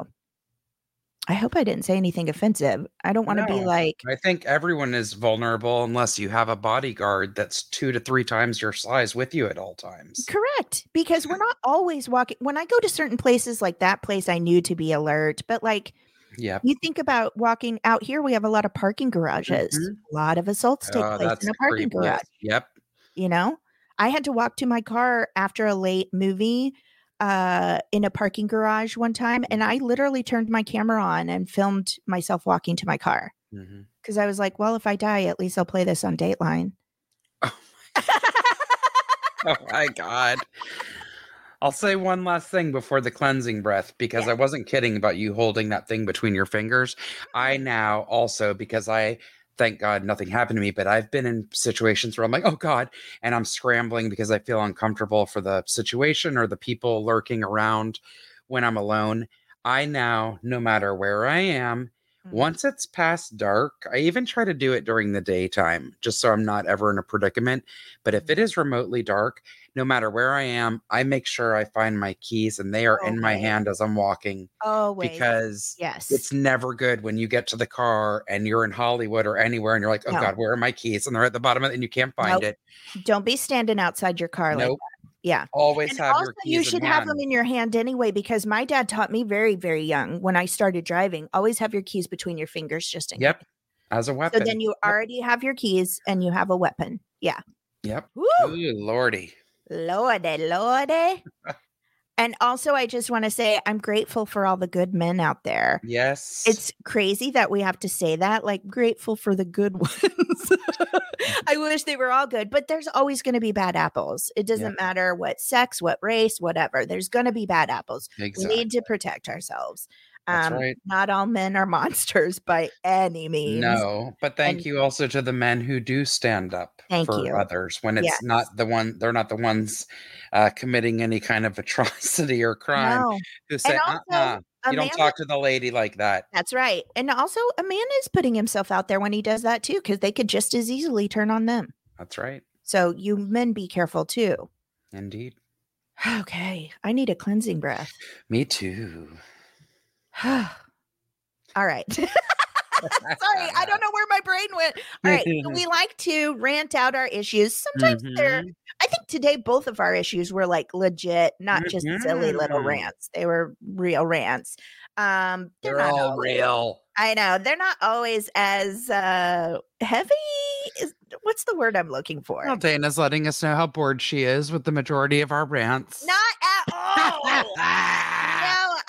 I hope I didn't say anything offensive. I don't want to be like, I think everyone is vulnerable unless you have a bodyguard that's two to three times your size with you at all times. correct, because we're not always walking. When I go to certain places, like that place, I knew to be alert, but like. yeah. You think about walking out here, we have a lot of parking garages. Mhm. A lot of assaults take Oh, place in a parking garage. Yep. You know, I had to walk to my car after a late movie uh in a parking garage one time and mm-hmm. I literally turned my camera on and filmed myself walking to my car mm-hmm. because I was like, well, if I die, at least I'll play this on Dateline. Oh, oh my god. I'll say one last thing before the cleansing breath because Yeah. I wasn't kidding about you holding that thing between your fingers. I mm-hmm. now also because I thank God nothing happened to me, but I've been in situations where I'm like, "Oh god," and I'm scrambling because I feel uncomfortable for the situation or the people lurking around when I'm alone. I now no matter where I am, Mhm. once it's past dark, I even try to do it during the daytime just so I'm not ever in a predicament. But if it is remotely dark, no matter where I am, I make sure I find my keys and they are oh, in my hand as I'm walking Always. because yes. it's never good when you get to the car and you're in Hollywood or anywhere and you're like, oh No. God, where are my keys? And they're at the bottom of it and you can't find Nope. it. Don't be standing outside your car like that. Yeah. Always And have also, your keys you should have them in your hand anyway, because my dad taught me very, very young when I started driving. Always have your keys between your fingers, just in Yep. case. as a weapon. So then you already have your keys and you have a weapon. Yeah. yep. Woo! Ooh, lordy. Lordy, lordy. and also, I just want to say I'm grateful for all the good men out there. Yes. It's crazy that we have to say that, like grateful for the good ones. I wish they were all good, but there's always going to be bad apples. It doesn't matter what sex, what race, whatever. There's going to be bad apples. exactly. We need to protect ourselves. That's Um, right. Not all men are monsters by any means. No, but thank And- you also to the men who do stand up for you. others when it's Yes. not the one they're not the ones uh, committing any kind of atrocity or crime No, who say, also, uh-uh, you don't talk to the lady like that. That's right. And also, a man is putting himself out there when he does that too, because they could just as easily turn on them. That's right. So, you men be careful too. Indeed. Okay. I need a cleansing breath. Me too. All right. Sorry, I don't know where my brain went. All right. So we like to rant out our issues. Sometimes they're, Mhm. I think today both of our issues were like legit, not just silly little Mhm. rants. They were real rants. Um, they're, They're not all always- real. I know they're not always as uh heavy. Is, what's the word I'm looking for? Well, Dana's letting us know how bored she is with the majority of our rants. Not at all.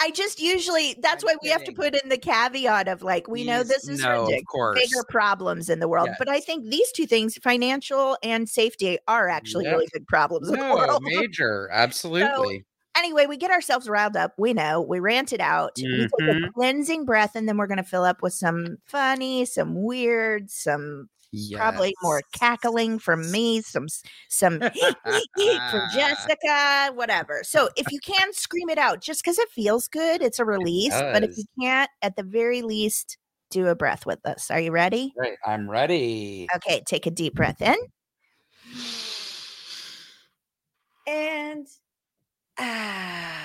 I just usually that's I'm why we have to put in the caveat of like we know this is no, ridiculous of course. bigger problems in the world. But I think these two things, financial and safety, are actually Yep. really big problems in the No, major. Absolutely. Anyway, we get ourselves riled up. We know we rant it out. We take a Mhm. cleansing breath, and then we're going to fill up with some funny, some weird, some probably more cackling from me, some some from Jessica, whatever. So if you can scream it out, just because it feels good, it's a release. But if you can't, at the very least, do a breath with us. Are you ready? Right, I'm ready. Okay, take a deep breath in. And ah.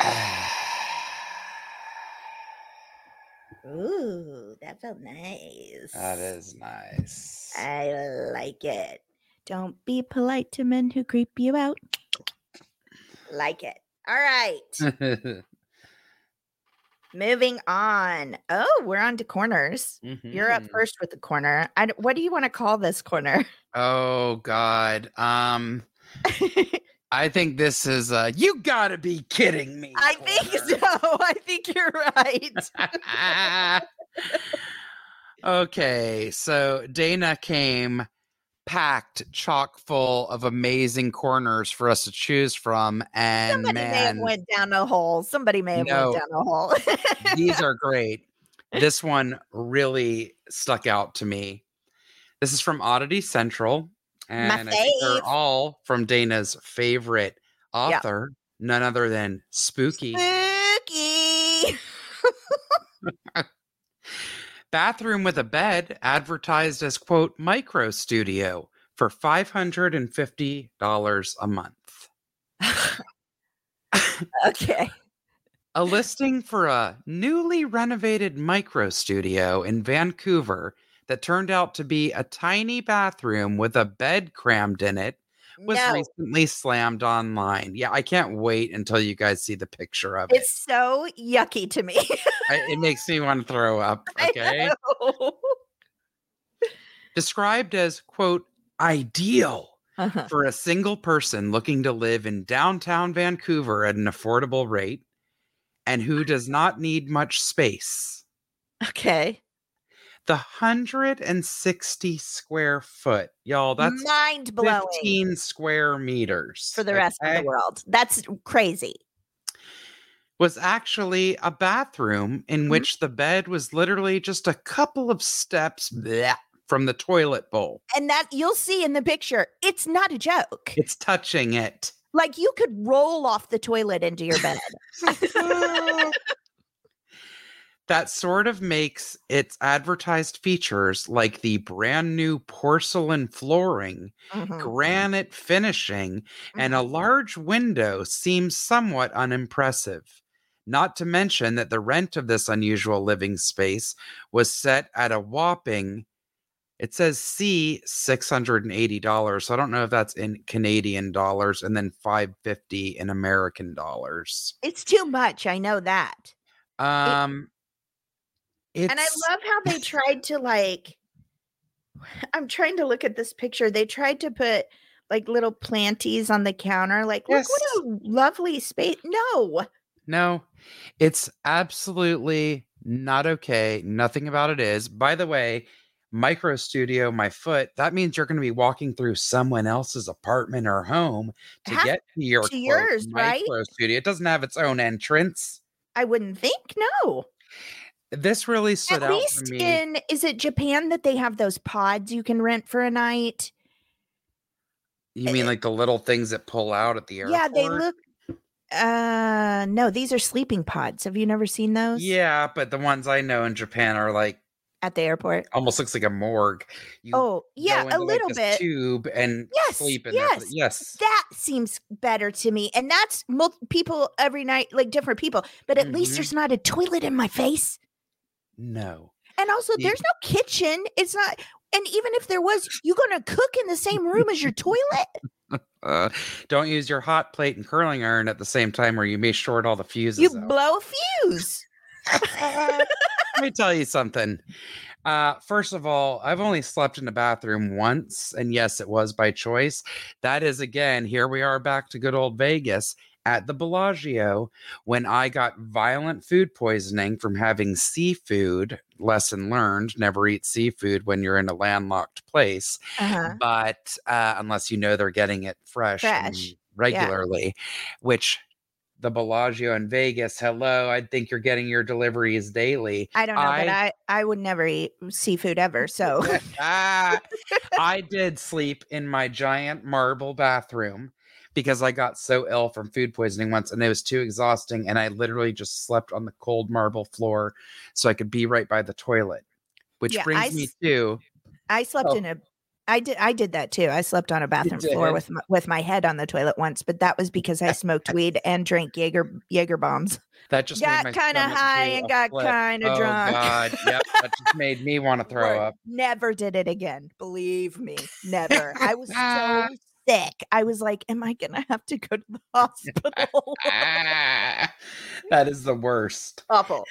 Ooh, that felt nice. that is nice. I like it. Don't be polite to men who creep you out. Like it. All right. Moving on. Oh, we're on to corners. You're up Mhm. first with the corner. I, d- what do you want to call this corner? Oh God. Um, I think this is uh you gotta be kidding me. I think so. I think you're right. okay, so Dana came packed chock full of amazing corners for us to choose from, and Somebody may have man, went down a hole. Somebody may have No. went down a hole. these are great. This one really stuck out to me. This is from Oddity Central, and they're all from Dana's favorite author, none other than Spooky. Spooky. Bathroom with a bed advertised as quote micro studio for $550 a month. okay. A listing for a newly renovated micro studio in Vancouver that turned out to be a tiny bathroom with a bed crammed in it was no, recently slammed online. Yeah, I can't wait until you guys see the picture of it. it's so yucky to me. I- it makes me want to throw up. Okay. Described as quote ideal Uh-huh. for a single person looking to live in downtown Vancouver at an affordable rate and who does not need much space. Okay. The 160 square foot, y'all, that's mind blowing 15 square meters for the rest of the world. That's crazy. Was actually a bathroom in Mhm. which the bed was literally just a couple of steps bleh, from the toilet bowl. And that you'll see in the picture, it's not a joke. It's touching it. Like you could roll off the toilet into your bed. that sort of makes its advertised features like the brand new porcelain flooring, Mhm, granite finishing, and a mhm. large window seem somewhat unimpressive. Not to mention that the rent of this unusual living space was set at a whopping It says C six hundred and eighty dollars. So I don't know if that's in Canadian dollars and then five fifty in American dollars. It's too much. I know that. Um, it's And I love how they tried to like I'm trying to look at this picture. They tried to put like little planties on the counter. Like, look what a lovely space. No. no, it's absolutely not okay. Nothing about it is. By the way, micro studio, my foot. That means you're going to be walking through someone else's apartment or home to Have get to your to yours, right? micro studio. It doesn't have its own entrance. I wouldn't think. No. This really stood At out least for me. in is it Japan that they have those pods you can rent for a night? you mean like the little things that pull out at the airport? Yeah, they look uh no, these are sleeping pods. Have you never seen those? Yeah, but the ones I know in Japan are like At the airport. almost looks like a morgue. You Oh, yeah, a like, little bit. tube and Yes, sleep in there. for yes, yes. That seems better to me. And that's people every night, like different people. But at least Mhm. there's not a toilet in my face. No. And also, there's no kitchen. It's not. And even if there was, you going to cook in the same room as your toilet? Uh, don't use your hot plate and curling iron at the same time, or you may short all the fuses. You out. blow a fuse. Let me tell you something. Uh, first of all, I've only slept in a bathroom once, and yes, it was by choice. That is again, here we are back to good old Vegas at the Bellagio when I got violent food poisoning from having seafood. Lesson learned: never eat seafood when you're in a landlocked place, Uh-huh. but uh, unless you know they're getting it fresh, Fresh, regularly, which. The Bellagio in Vegas. Hello, I think you're getting your deliveries daily. I don't know, but I- I, I would never eat seafood ever. So ah, I did sleep in my giant marble bathroom because I got so ill from food poisoning once and it was too exhausting. And I literally just slept on the cold marble floor so I could be right by the toilet. Which Yeah, brings I me to I slept Oh. in a. I did. I did that too. I slept on a bathroom floor with my, with my head on the toilet once, but that was because I smoked weed and drank Jaeger Jaeger bombs. that just made got kind of high and got kind of oh, drunk. God. Yep. That just made me want to throw up. Never did it again. Believe me, never. I was Ah. so sick. I was like, "Am I gonna have to go to the hospital?" That is the worst. Awful.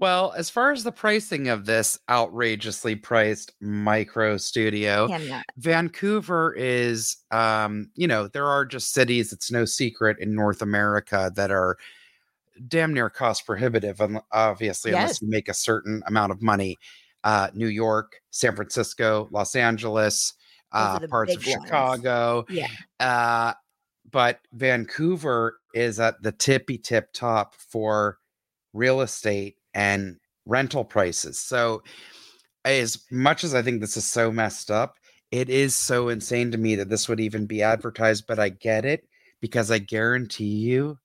Well, as far as the pricing of this outrageously priced micro studio. Vancouver is, um, you know, there are just cities, it's no secret in North America that are damn near cost prohibitive, obviously, Yes. unless you make a certain amount of money. Uh, New York, San Francisco, Los Angeles, uh, parts of ones. Chicago. Yeah. Uh, but Vancouver is at the tippy tip top for real estate and rental prices. So, as much as I think this is so messed up, it is so insane to me that this would even be advertised. But I get it because I guarantee you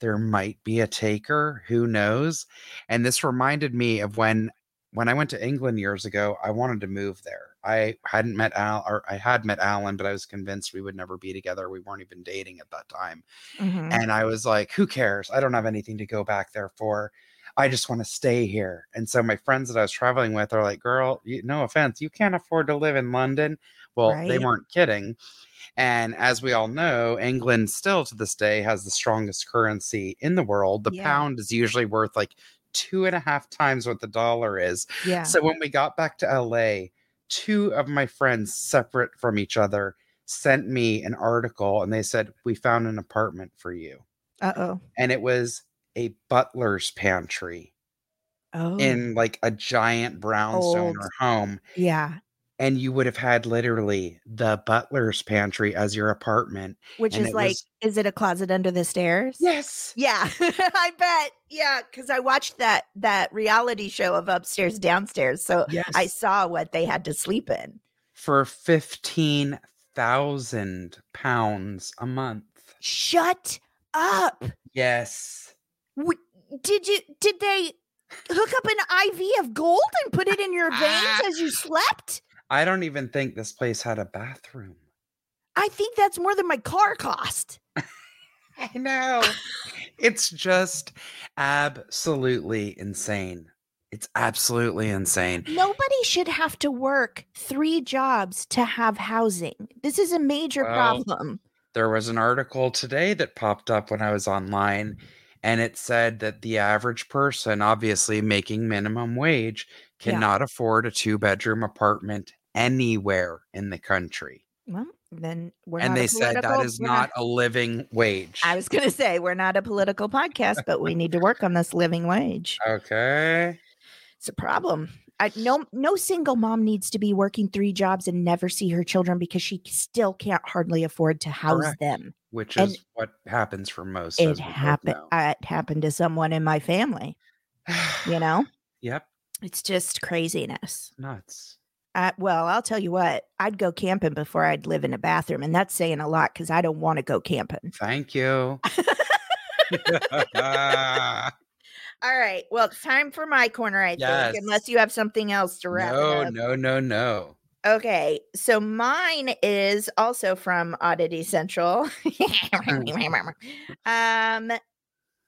there might be a taker. Who knows? And this reminded me of when when I went to England years ago, I wanted to move there. I hadn't met Al, or I had met Alan, but I was convinced we would never be together. We weren't even dating at that time. Mhm. And I was like, who cares? I don't have anything to go back there for. I just want to stay here. And so my friends that I was traveling with are like, girl, you, no offense, you can't afford to live in London. Well, they weren't kidding. And as we all know, England still to this day has the strongest currency in the world. The Yeah. pound is usually worth like two and a half times what the dollar is. Yeah. So when we got back to LA, two of my friends, separate from each other, sent me an article and they said, We found an apartment for you. Uh oh. And it was a butler's pantry Oh. in like a giant brownstone Old. or home. yeah. And you would have had literally the butler's pantry as your apartment. Which and is like, was- is it a closet under the stairs? Yes. Yeah, I bet. Yeah, because I watched that that reality show of upstairs downstairs, so Yes. I saw what they had to sleep in. for 15,000 pounds a month. Shut up! Yes. Did you? Did they hook up an IV of gold and put it in your veins as you slept? I don't even think this place had a bathroom. I think that's more than my car cost. I know. it's just absolutely insane. It's absolutely insane. Nobody should have to work three jobs to have housing. This is a major Well, problem. There was an article today that popped up when I was online, and it said that the average person, obviously making minimum wage, Yeah. cannot afford a two bedroom apartment anywhere in the country. Well, then we're and they said that is political- not a living wage. I was going to say we're not a political podcast, but we need to work on this living wage. okay. It's a problem. I, no, no single mom needs to be working three jobs and never see her children because she still can't hardly afford to house Correct. them. Which And is what happens for most. It as we both happened. It happened to someone in my family. You know, yep. it's just craziness. Nuts. Uh, well, I'll tell you what. I'd go camping before I'd live in a bathroom, and that's saying a lot because I don't want to go camping. Thank you. All right. Well, it's time for my corner, I Yes. think, unless you have something else to wrap no, no, no, no. Okay, so mine is also from Oddity Central. um,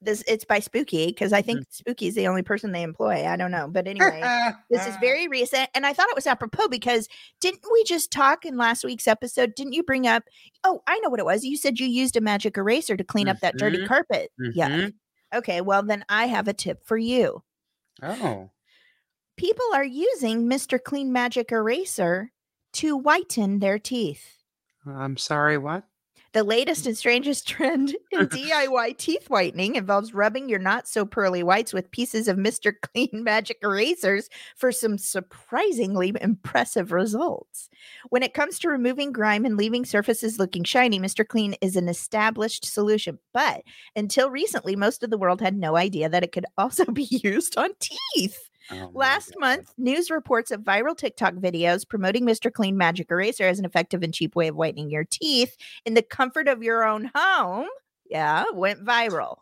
this it's by Spooky because I think Mm. Spooky is the only person they employ. I don't know, but anyway, this is very recent, and I thought it was apropos because didn't we just talk in last week's episode? Didn't you bring up? Oh, I know what it was. You said you used a magic eraser to clean up that dirty Mhm, carpet. Yeah. Mhm. Okay, well then I have a tip for you. Oh. People are using Mr. Clean Magic Eraser to whiten their teeth. I'm sorry, what? The latest and strangest trend in DIY teeth whitening involves rubbing your not so pearly whites with pieces of Mr. Clean Magic erasers for some surprisingly impressive results. When it comes to removing grime and leaving surfaces looking shiny, Mr. Clean is an established solution. But until recently, most of the world had no idea that it could also be used on teeth. Oh Last month, news reports of viral TikTok videos promoting Mr. Clean Magic Eraser as an effective and cheap way of whitening your teeth in the comfort of your own home. Yeah, went viral,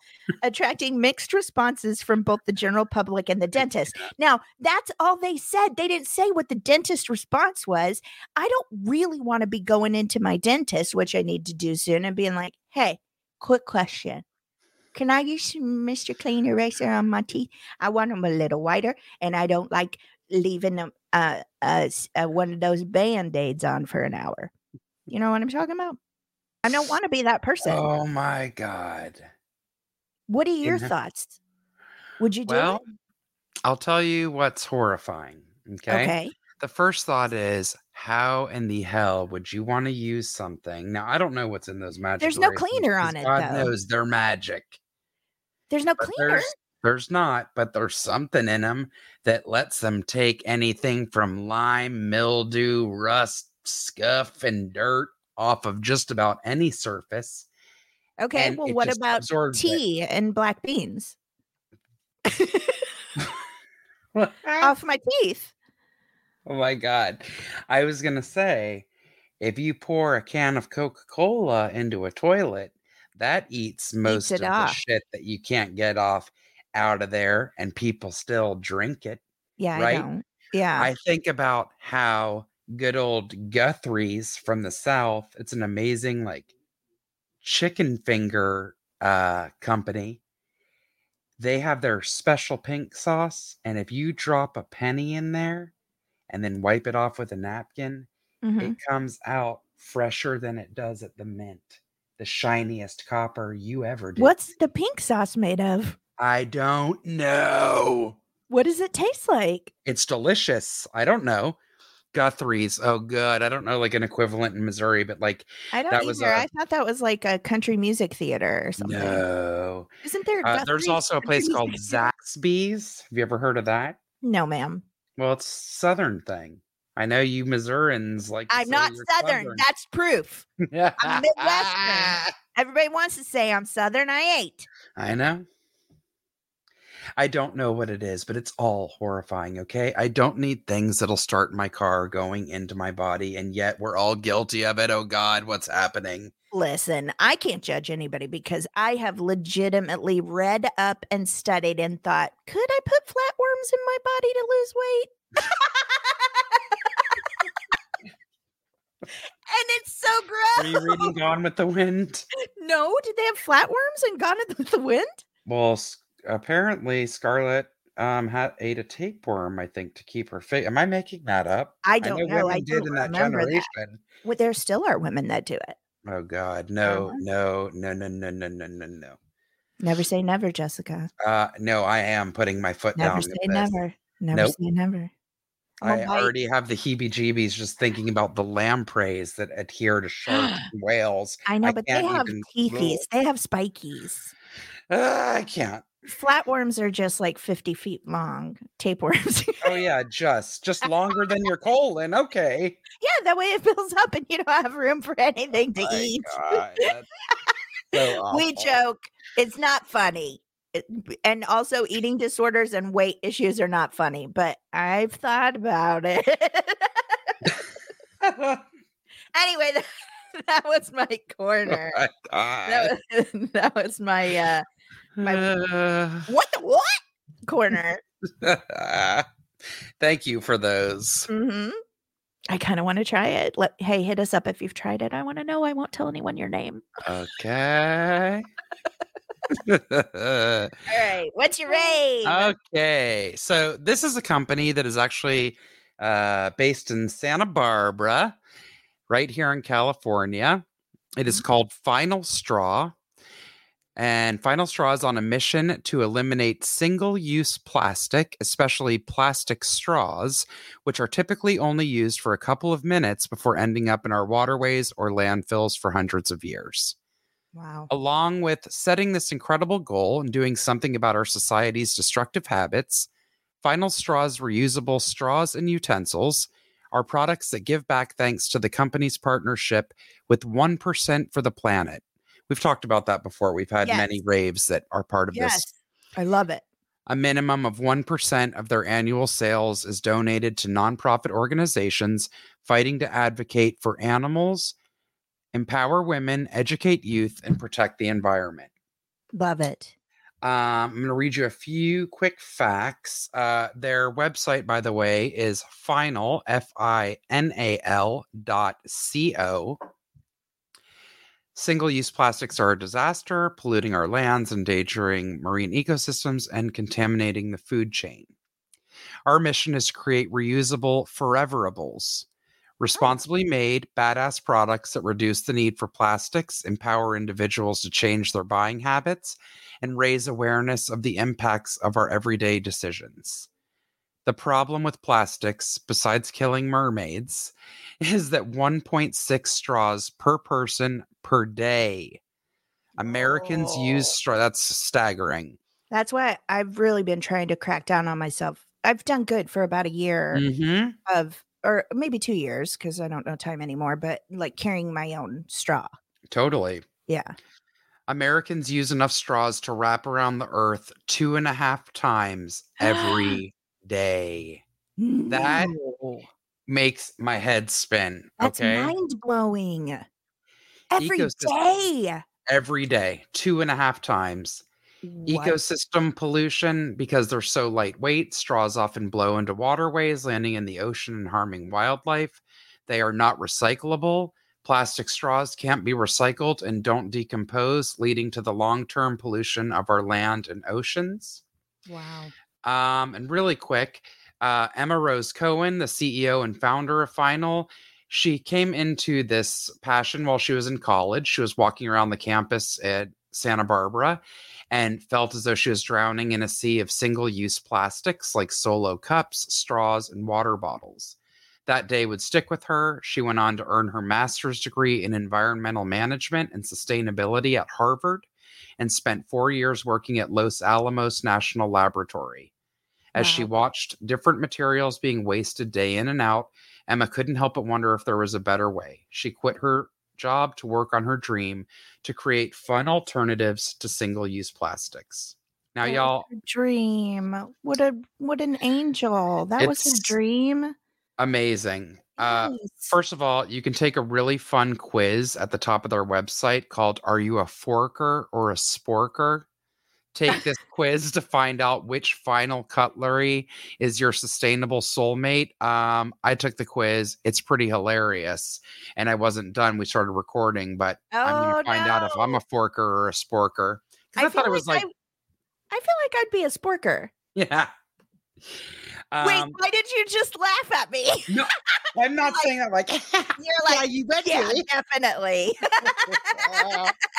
attracting mixed responses from both the general public and the dentist. Now, that's all they said. They didn't say what the dentist response was. I don't really want to be going into my dentist, which I need to do soon, and being like, hey, quick question. Can I use Mr. Clean Eraser on my teeth? I want them a little whiter, and I don't like leaving them uh, uh, uh one of those band aids on for an hour. You know what I'm talking about? I don't want to be that person. Oh my God. what are your know- thoughts? Would you do Well, it? I'll tell you what's horrifying. Okay? Okay. The first thought is how in the hell would you want to use something? Now, I don't know what's in those magic. There's no cleaner on it, God though. knows they're magic. There's no But cleaner. there's there's not, but there's something in them that lets them take anything from lime, mildew, rust, scuff, and dirt off of just about any surface. Okay. and Well, what about absorbs it. tea and black beans off my teeth? Oh my god. I was going to say if you pour a can of Coca-Cola into a toilet, that eats most it of the shit that you can't get off out of there and people still drink it. Yeah, Right? don't. Yeah. I think about how good old Guthrie's from the South, it's an amazing like chicken finger uh company. They have their special pink sauce and if you drop a penny in there and then wipe it off with a napkin, Mhm. it comes out fresher than it does at the mint. The shiniest copper you ever did. What's the pink sauce made of? I don't know. What does it taste like? It's delicious. I don't know. Guthrie's. Oh, good. I don't know like an equivalent in Missouri, but like I don't That was either. a- I thought that was like a country music theater or something. no. Isn't there? Uh, there's also a place called? Zaxby's. Have you ever heard of that? No, ma'am. Well, it's Southern thing. I know you Missourians like. I'm not you're southern. That's proof. I'm Midwestern. Everybody wants to say I'm southern. I ain't. I know. I don't know what it is, but it's all horrifying, okay? I don't need things that'll start my car going into my body, and yet we're all guilty of it. Oh God, what's happening? Listen, I can't judge anybody because I have legitimately read up and studied and thought, could I put flatworms in my body to lose weight? and it's so gross. Are you reading Gone with the Wind? No, did they have flatworms and Gone with the Wind? Well, apparently Scarlett um had ate a tapeworm, I think, to keep her fit. Am I making that up? I I don't know know. women I did in that remember that. generation. Well, there still are women that do it. Oh God, no, Uh-huh. no, no, no, no, no, no, no, no. Never say never, Jessica. Uh, no, I am putting my foot Never down. say never. Never Nope. say never. I'm I already have the heebie-jeebies just thinking about the lampreys that adhere to sharks and whales. I know, I but they have teethies. They have spikies. Uh, I can't. Flatworms are just like 50 feet long. Tapeworms. Oh yeah, just just longer than your colon. Okay. yeah, that way it fills up and you don't have room for anything to My eat. God, so we joke. It's not funny. It- and also, eating disorders and weight issues are not funny, but I've thought about it. anyway, that, that was my corner. My God. That was, that was my uh, my- Uh, what the what corner. Thank you for those. hmm I kind of want to try it. Let, hey, hit us up if you've tried it. I want to know. I won't tell anyone your name. Okay. All right, what's your rave? okay. So this is a company that is actually uh, based in Santa Barbara, right here in California. It is called Final Straw. And Final Straw is on a mission to eliminate single use plastic, especially plastic straws, which are typically only used for a couple of minutes before ending up in our waterways or landfills for hundreds of years. wow. Along with setting this incredible goal and doing something about our society's destructive habits, Final Straw's reusable straws and utensils are products that give back thanks to the company's partnership with 1% for the planet. We've talked about that before. We've had many raves that are part of Yes, this. I love it. A minimum of 1% of their annual sales is donated to nonprofit organizations fighting to advocate for animals, empower women, educate youth, and protect the environment. Love it. Um, I'm going to read you a few quick facts. Uh, their website, by the way, is final, F I N A L dot C O. Single use plastics are a disaster, polluting our lands, endangering marine ecosystems, and contaminating the food chain. Our mission is to create reusable foreverables, oh. responsibly made, badass products that reduce the need for plastics, empower individuals to change their buying habits, and raise awareness of the impacts of our everyday decisions. The problem with plastics, besides killing mermaids, is that 1.6 straws per person per day. Americans use Whoa. straw. That's staggering. That's why I've really been trying to crack down on myself. I've done good for about a year hmm of, or maybe two years, because I don't know time anymore, but like carrying my own straw. Totally. Yeah. Americans use enough straws to wrap around the earth two and a half times every day. That- Makes my head spin. That's okay. mind blowing. Every Ecosystem. day. Every day, two and a half times. What? Ecosystem pollution because they're so lightweight. Straws often blow into waterways, landing in the ocean and harming wildlife. They are not recyclable. Plastic straws can't be recycled and don't decompose, leading to the long term pollution of our land and oceans. Wow. Um, and really quick, uh, Emma Rose Cohen, the CEO and founder of Final, she came into this passion while she was in college. She was walking around the campus at Santa Barbara and felt as though she was drowning in a sea of single use plastics like solo cups, straws, and water bottles. That day would stick with her. She went on to earn her master's degree in environmental management and sustainability at Harvard and spent four years working at Los Alamos National Laboratory. As she watched different materials being wasted day in and out, Emma couldn't help but wonder if there was a better way. She quit her job to work on her dream to create fun alternatives to single use plastics. Now, y'all, dream. What a what an angel. That was It's- dream. Amazing. Uh, Yes. First of all, you can take a really fun quiz at the top of their website called Are You a Forker or a Sporker? Take this quiz to find out which final cutlery is your sustainable soulmate. Um, I took the quiz. It's pretty hilarious. And I wasn't done. We started recording, but I'm Oh, going to find out if I'm a forker or a sporker. 'Cause I, thought it was like, I, I feel like I'd be a sporker. yeah, Wait, Um, why did you just laugh at me? no, I'm not saying that like You're yeah, like, you bet yeah, Julie." definitely.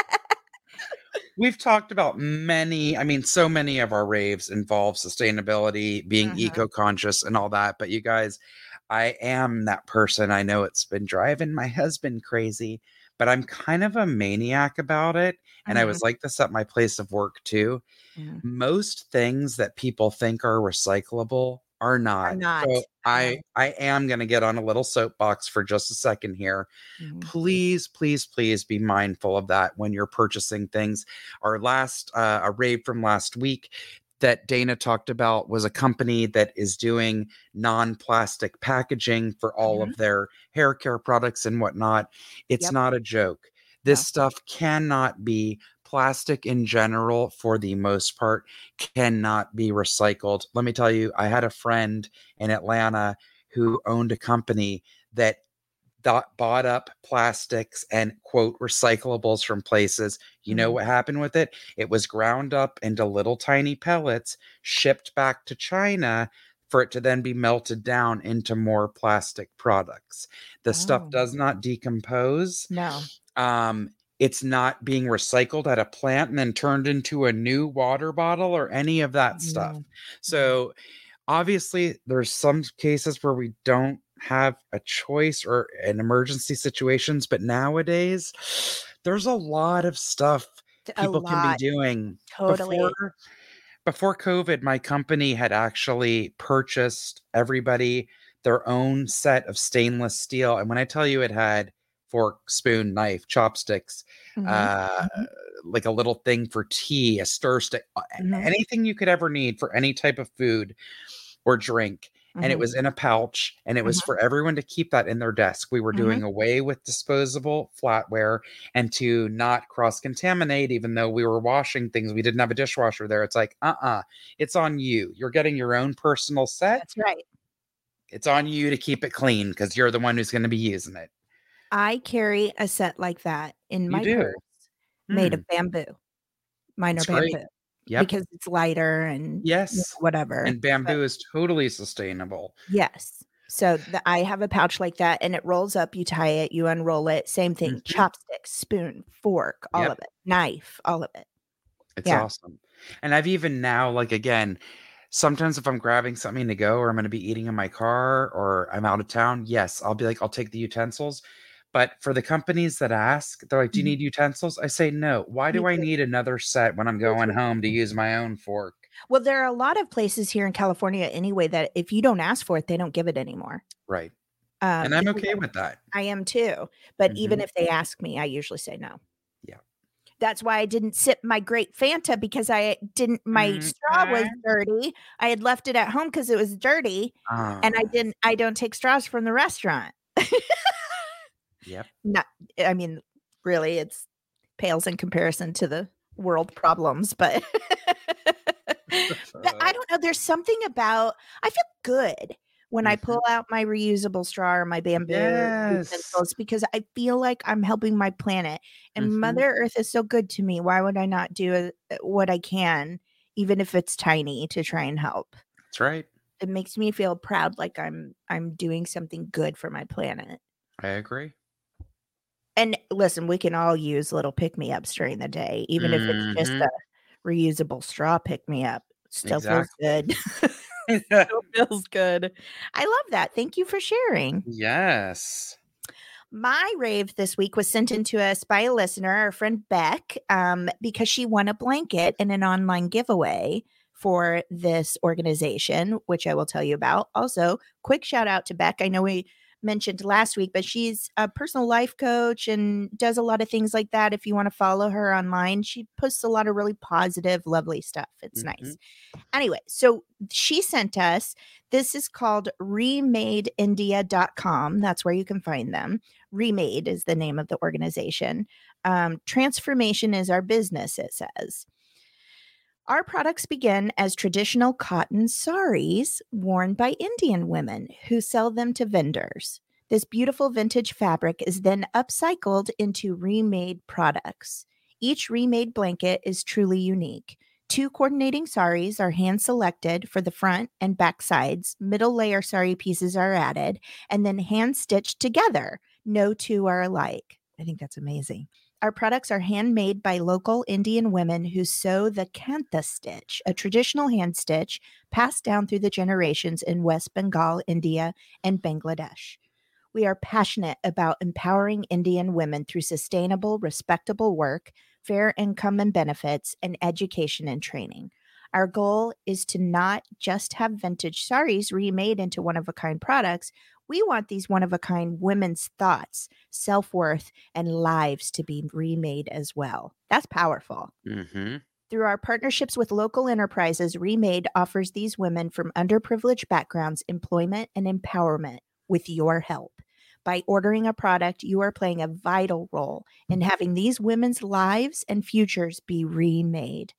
We've talked about many, I mean, so many of our raves involve sustainability, being Mhm. eco conscious, and all that. But you guys, I am that person. I know it's been driving my husband crazy, but I'm kind of a maniac about it. And I Mhm. was like this at my place of work too. Mhm. Most things that people think are recyclable are not. not, So. I I am going to get on a little soapbox for just a second here Mhm. please please please be mindful of that when you're purchasing things our last uh, a rave from last week that dana talked about was a company that is doing non-plastic packaging for all of their hair care products and whatnot it's Yep. not a joke this No. stuff cannot be plastic in general for the most part cannot be recycled let me tell you i had a friend in atlanta who owned a company that dot, bought up plastics and quote recyclables from places. You know Mhm. what happened with it? It was ground up into little tiny pellets, shipped back to China for it to then be melted down into more plastic products. The stuff Oh. does not decompose. No. Um, it's not being recycled at a plant and then turned into a new water bottle or any of that stuff. No. So obviously there's some cases where we don't have a choice or in emergency situations, but nowadays there's a lot of stuff A people can be doing. Totally. Before, before COVID, my company had actually purchased everybody their own set of stainless steel. And when I tell you it had fork, spoon, knife, chopsticks, Mhm. uh, like a little thing for tea, a stir stick, Mhm. anything you could ever need for any type of food or drink. And it Mhm. was in a pouch, and it was Mhm. for everyone to keep that in their desk. We were doing away with disposable flatware and to not cross contaminate, even though we were washing things. We didn't have a dishwasher there. It's like, uh uh it's on you. You're getting your own personal set. That's right. It's on you to keep it clean because you're the one who's going to be using it. I carry a set like that in my purse made Mm, of bamboo. Mine are That's bamboo Yep. because it's lighter and you know, Yes. whatever. And bamboo is totally sustainable. Yes. So the, I have a pouch like that and it rolls up. You tie it, you unroll it. Same thing. Mhm. Chopstick, spoon, fork, all Yep. of it. Knife, all of it. It's Yeah. awesome. And I've even now, like again, sometimes if I'm grabbing something to go or I'm going to be eating in my car or I'm out of town, yes, I'll be like, I'll take the utensils. But for the companies that ask, they're like, Do you Mhm. need utensils? I say, No. Why do I need another set when I'm going home to use my own fork? Well, there are a lot of places here in California anyway that if you don't ask for it, they don't give it anymore. Right. Um, And I'm okay with that. I am too. But even Mhm. if they ask me, I usually say no. Yeah. That's why I didn't sip my great Fanta because I didn't, my straw was dirty. I had left it at home because it was dirty and I Ah, didn't, I don't take straws from the restaurant. Yep. Not, I mean, really, it's pales in comparison to the world problems, but. but I don't know. There's something about I feel good when I Mhm. pull out my reusable straw or my bamboo Yes. utensils because I feel like I'm helping my planet. And Mhm. Mother Earth is so good to me. Why would I not do uh, what I can, even if it's tiny, to try and help? That's right. It makes me feel proud, like I'm I'm doing something good for my planet. I agree. And listen, we can all use little pick me ups during the day, even if it's just Mhm. a reusable straw pick me up. Still Exactly. feels good. Still feels good. I love that. Thank you for sharing. yes. My rave this week was sent in to us by a listener, our friend Beck, um, because she won a blanket in an online giveaway for this organization, which I will tell you about. Also, quick shout out to Beck. I know we mentioned last week, but she's a personal life coach and does a lot of things like that. If you want to follow her online, she posts a lot of really positive, lovely stuff. It's nice. Anyway, so she sent us this is called remadeindia.com. That's where you can find them. Remade is the name of the organization. Um, transformation is our business, it says. Our products begin as traditional cotton saris worn by Indian women who sell them to vendors. This beautiful vintage fabric is then upcycled into remade products. Each remade blanket is truly unique, Two coordinating saris are hand selected for the front and back sides. Middle layer sari pieces are added and then hand stitched together. No two are alike. I think that's amazing. Our products are handmade by local Indian women who sew the kantha stitch, a traditional hand stitch passed down through the generations in West Bengal, India, and Bangladesh. We are passionate about empowering Indian women through sustainable, respectable work, fair income and benefits, and education and training. Our goal is to not just have vintage saris remade into one of a kind products. We want these one of a kind women's thoughts, self worth, and lives to be remade as well. That's powerful. Mm-hmm. Through our partnerships with local enterprises, Remade offers these women from underprivileged backgrounds employment and empowerment with your help. By ordering a product, you are playing a vital role in having these women's lives and futures be remade.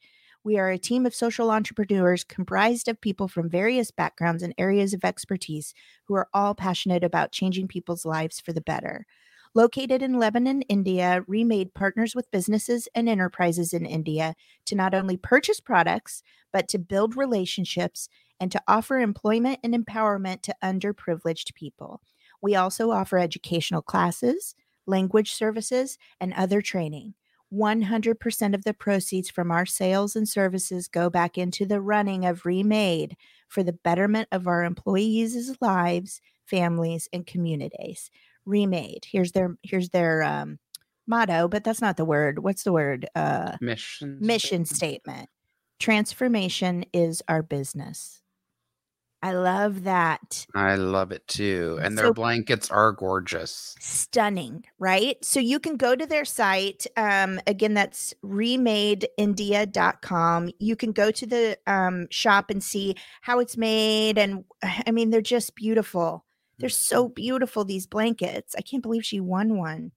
We are a team of social entrepreneurs comprised of people from various backgrounds and areas of expertise who are all passionate about changing people's lives for the better. Located in Lebanon, India, Remade partners with businesses and enterprises in India to not only purchase products, but to build relationships and to offer employment and empowerment to underprivileged people. We also offer educational classes, language services, and other training. 100% of the proceeds from our sales and services go back into the running of Remade for the betterment of our employees' lives, families, and communities. Remade. Here's their here's their um, motto, but that's not the word. What's the word? Uh, Mission. mission statement. statement. Transformation is our business. I love that. I love it too. And their blankets are gorgeous. Stunning, right? So you can go to their site. Um, again, that's remadeindia.com. You can go to the um, shop and see how it's made. And I mean, they're just beautiful. They're so beautiful, these blankets. I can't believe she won one.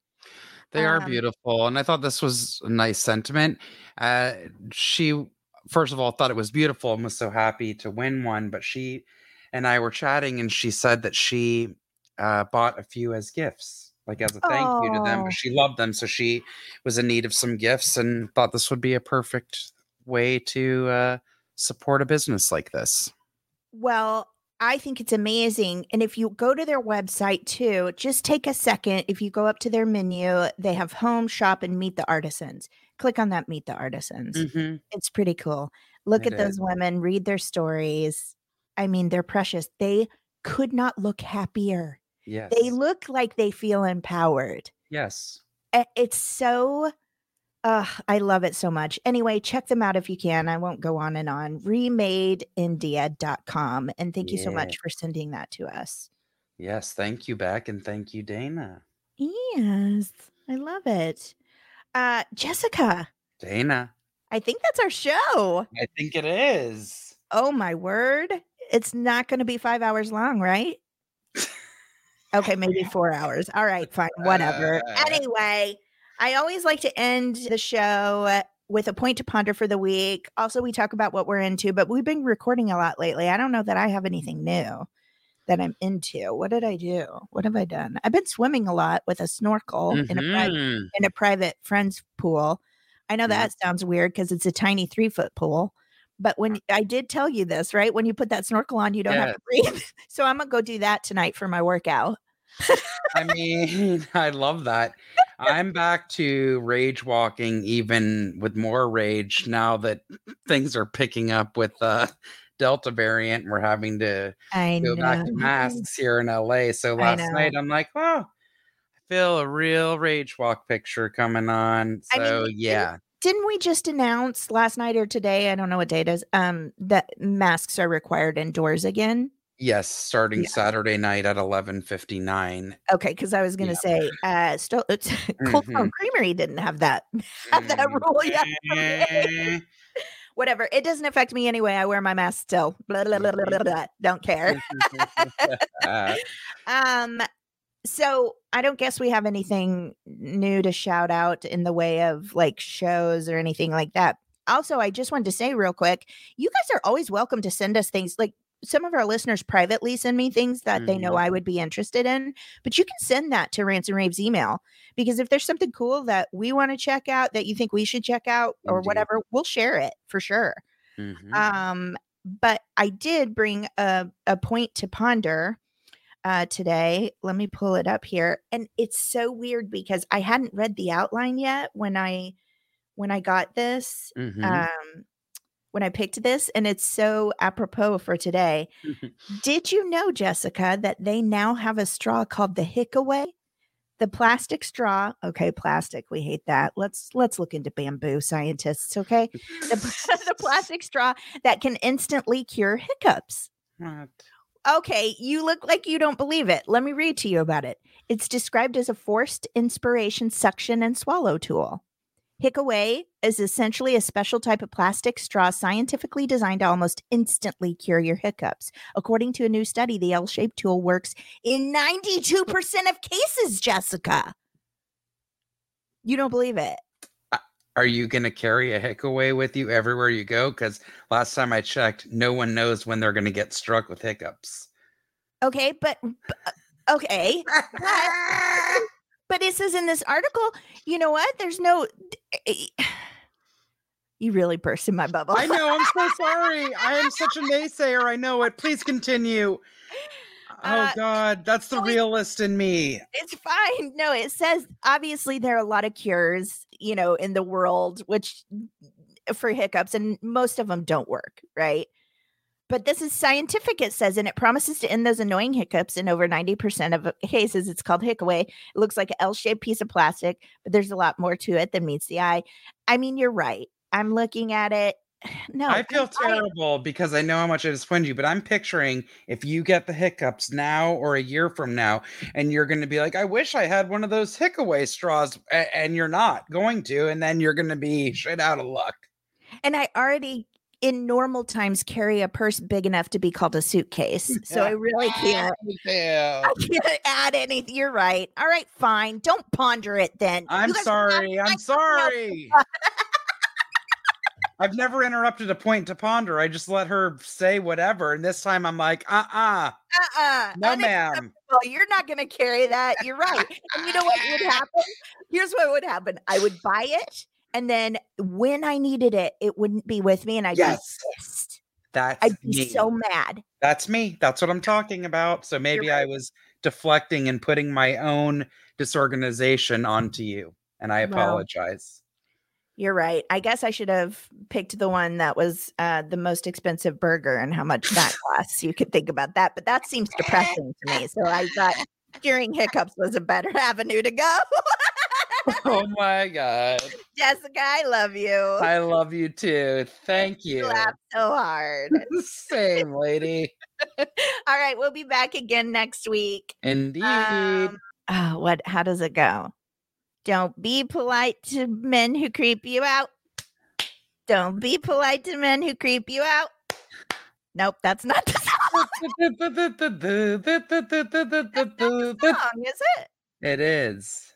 They are Um, beautiful. And I thought this was a nice sentiment. Uh, she, first of all, thought it was beautiful and was so happy to win one. But she and I were chatting, and she said that she uh, bought a few as gifts, like as a thank you to them. Oh. But she loved them. So she was in need of some gifts and thought this would be a perfect way to uh, support a business like this. Well, I think it's amazing. And if you go to their website too, just take a second. If you go up to their menu, they have home, shop, and meet the artisans. Click on that meet the artisans. Mm-hmm. It's pretty cool. Look It at those women, read their stories. I mean, they're precious. They could not look happier. Yes. They look like they feel empowered. yes. It's so uh, I love it so much. Anyway, check them out if you can. I won't go on and on. Remadeindia.com. And thank you so much for sending that to us. Yes. Thank you, Beck, and thank you, Dana. Yes, I love it. Uh, Jessica, Dana. I think that's our show. I think it is. Oh my word. It's not going to be five hours long, right? Okay, maybe four hours. All right, fine, whatever. Uh. Anyway, I always like to end the show with a point to ponder for the week. Also, we talk about what we're into, but we've been recording a lot lately. I don't know that I have anything new that I'm into. What did I do? What have I done? I've been swimming a lot with a snorkel in a private Mhm. in a private friend's pool. I know Yeah. that sounds weird because it's a tiny three foot pool. But when uh I did tell you this, right? When you put that snorkel on, you don't have to breathe. So I'm gonna go do that tonight for my workout. I mean, I love that. I'm back to rage walking, even with more rage now that things are picking up with the Delta variant. and We're having to I go know. back to masks here in LA. So last night, I'm like, oh, I feel a real rage walk picture coming on. I mean, So yeah, Didn't we just announce last night or today? I don't know what day it is. Um, that masks are required indoors again. yes, starting Yeah. Saturday night at 11:59. Okay, because I was gonna Yeah. say, uh, still, it's Cold Stone Creamery didn't have that have that rule yet. Whatever, it doesn't affect me anyway. I wear my mask still. Blah, blah, blah, blah, blah, blah. Don't care. Um, so I don't guess we have anything new to shout out in the way of like shows or anything like that. Also, I just wanted to say real quick, you guys are always welcome to send us things like some of our listeners privately send me things that they know Mhm. I would be interested in, but you can send that to Rants and Raves email because if there's something cool that we want to check out that you think we should check out or Indeed. whatever, we'll share it for sure. Mhm. Um, but I did bring a, a point to ponder uh, today. Let me pull it up here. And it's so weird because I hadn't read the outline yet when I when I got this. Mhm. Um, when I picked this, and it's so apropos for today. Did you know, Jessica, that they now have a straw called the HiccAway? The plastic straw. Okay, plastic. We hate that. Let's let's look into bamboo scientists. Okay, the, the plastic straw that can instantly cure hiccups. Okay, you look like you don't believe it. Let me read to you about it. It's described as a forced inspiration suction and swallow tool. HiccAway is essentially a special type of plastic straw scientifically designed to almost instantly cure your hiccups. According to a new study, the L shaped tool works in 92% of cases, Jessica. You don't believe it. Uh, are you going to carry a HiccAway with you everywhere you go? Because last time I checked, no one knows when they're going to get struck with hiccups. Okay, but, but okay. But it says in this article, you know what? There's no. You really burst in my bubble. I know. I'm so sorry. I am such a naysayer. I know it. Please continue. Oh Uh, God, that's the realist in me. it's fine. No, it says obviously there are a lot of cures, you know, in the world, which for hiccups, and most of them don't work, right? But this is scientific, it says, and it promises to end those annoying hiccups in over 90% of cases. It's called HiccAway. It looks like an L shaped piece of plastic, but there's a lot more to it than meets the eye. I mean, you're right. I'm looking at it. No, I feel I- terrible because I know how much I disappointed you, but I'm picturing if you get the hiccups now or a year from now, and you're going to be like, I wish I had one of those HiccAway straws, and you're not going to, and then you're going to be shit out of luck. And I already, in normal times, carry a purse big enough to be called a suitcase. So I really can't. Yeah. I can't add anything. You're right. All right, fine. Don't ponder it then. I'm You guys are not- sorry. I'm sorry. I've never interrupted a point to ponder. I just let her say whatever. And this time I'm like, uh uh Uh-uh. no, ma'am. Unacceptable. You're not going to carry that. You're right. And you know what would happen? Here's what would happen. I would buy it, and then when I needed it, it wouldn't be with me, and I'd Yes. be pissed. That's I'd be me. so mad. That's me. That's what I'm talking about. So maybe I was deflecting and putting my own disorganization onto you. And I apologize. You're right. I guess I should have picked the one that was uh, the most expensive burger and how much that costs. You could think about that, but that seems depressing to me. So I thought curing hiccups was a better avenue to go. oh my God. Jessica, I love you. I love you too. Thank You you. laugh so hard. Same lady. All right, we'll be back again next week. Indeed. Um, oh, what? How does it go? Don't be polite to men who creep you out. Don't be polite to men who creep you out. Nope, that's not the song, song, is it? it is.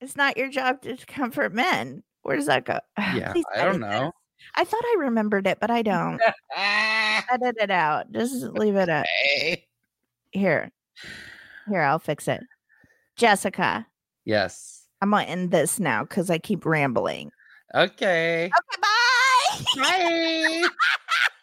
It's not your job to comfort men. Where does that go? Yeah, Please I don't this. know. I thought I remembered it, but I don't. Edit it out. Just leave it Hey. here. Here, I'll fix it. Jessica, Yes. I'm gonna end this now because I keep rambling. Okay. Okay, bye. Bye.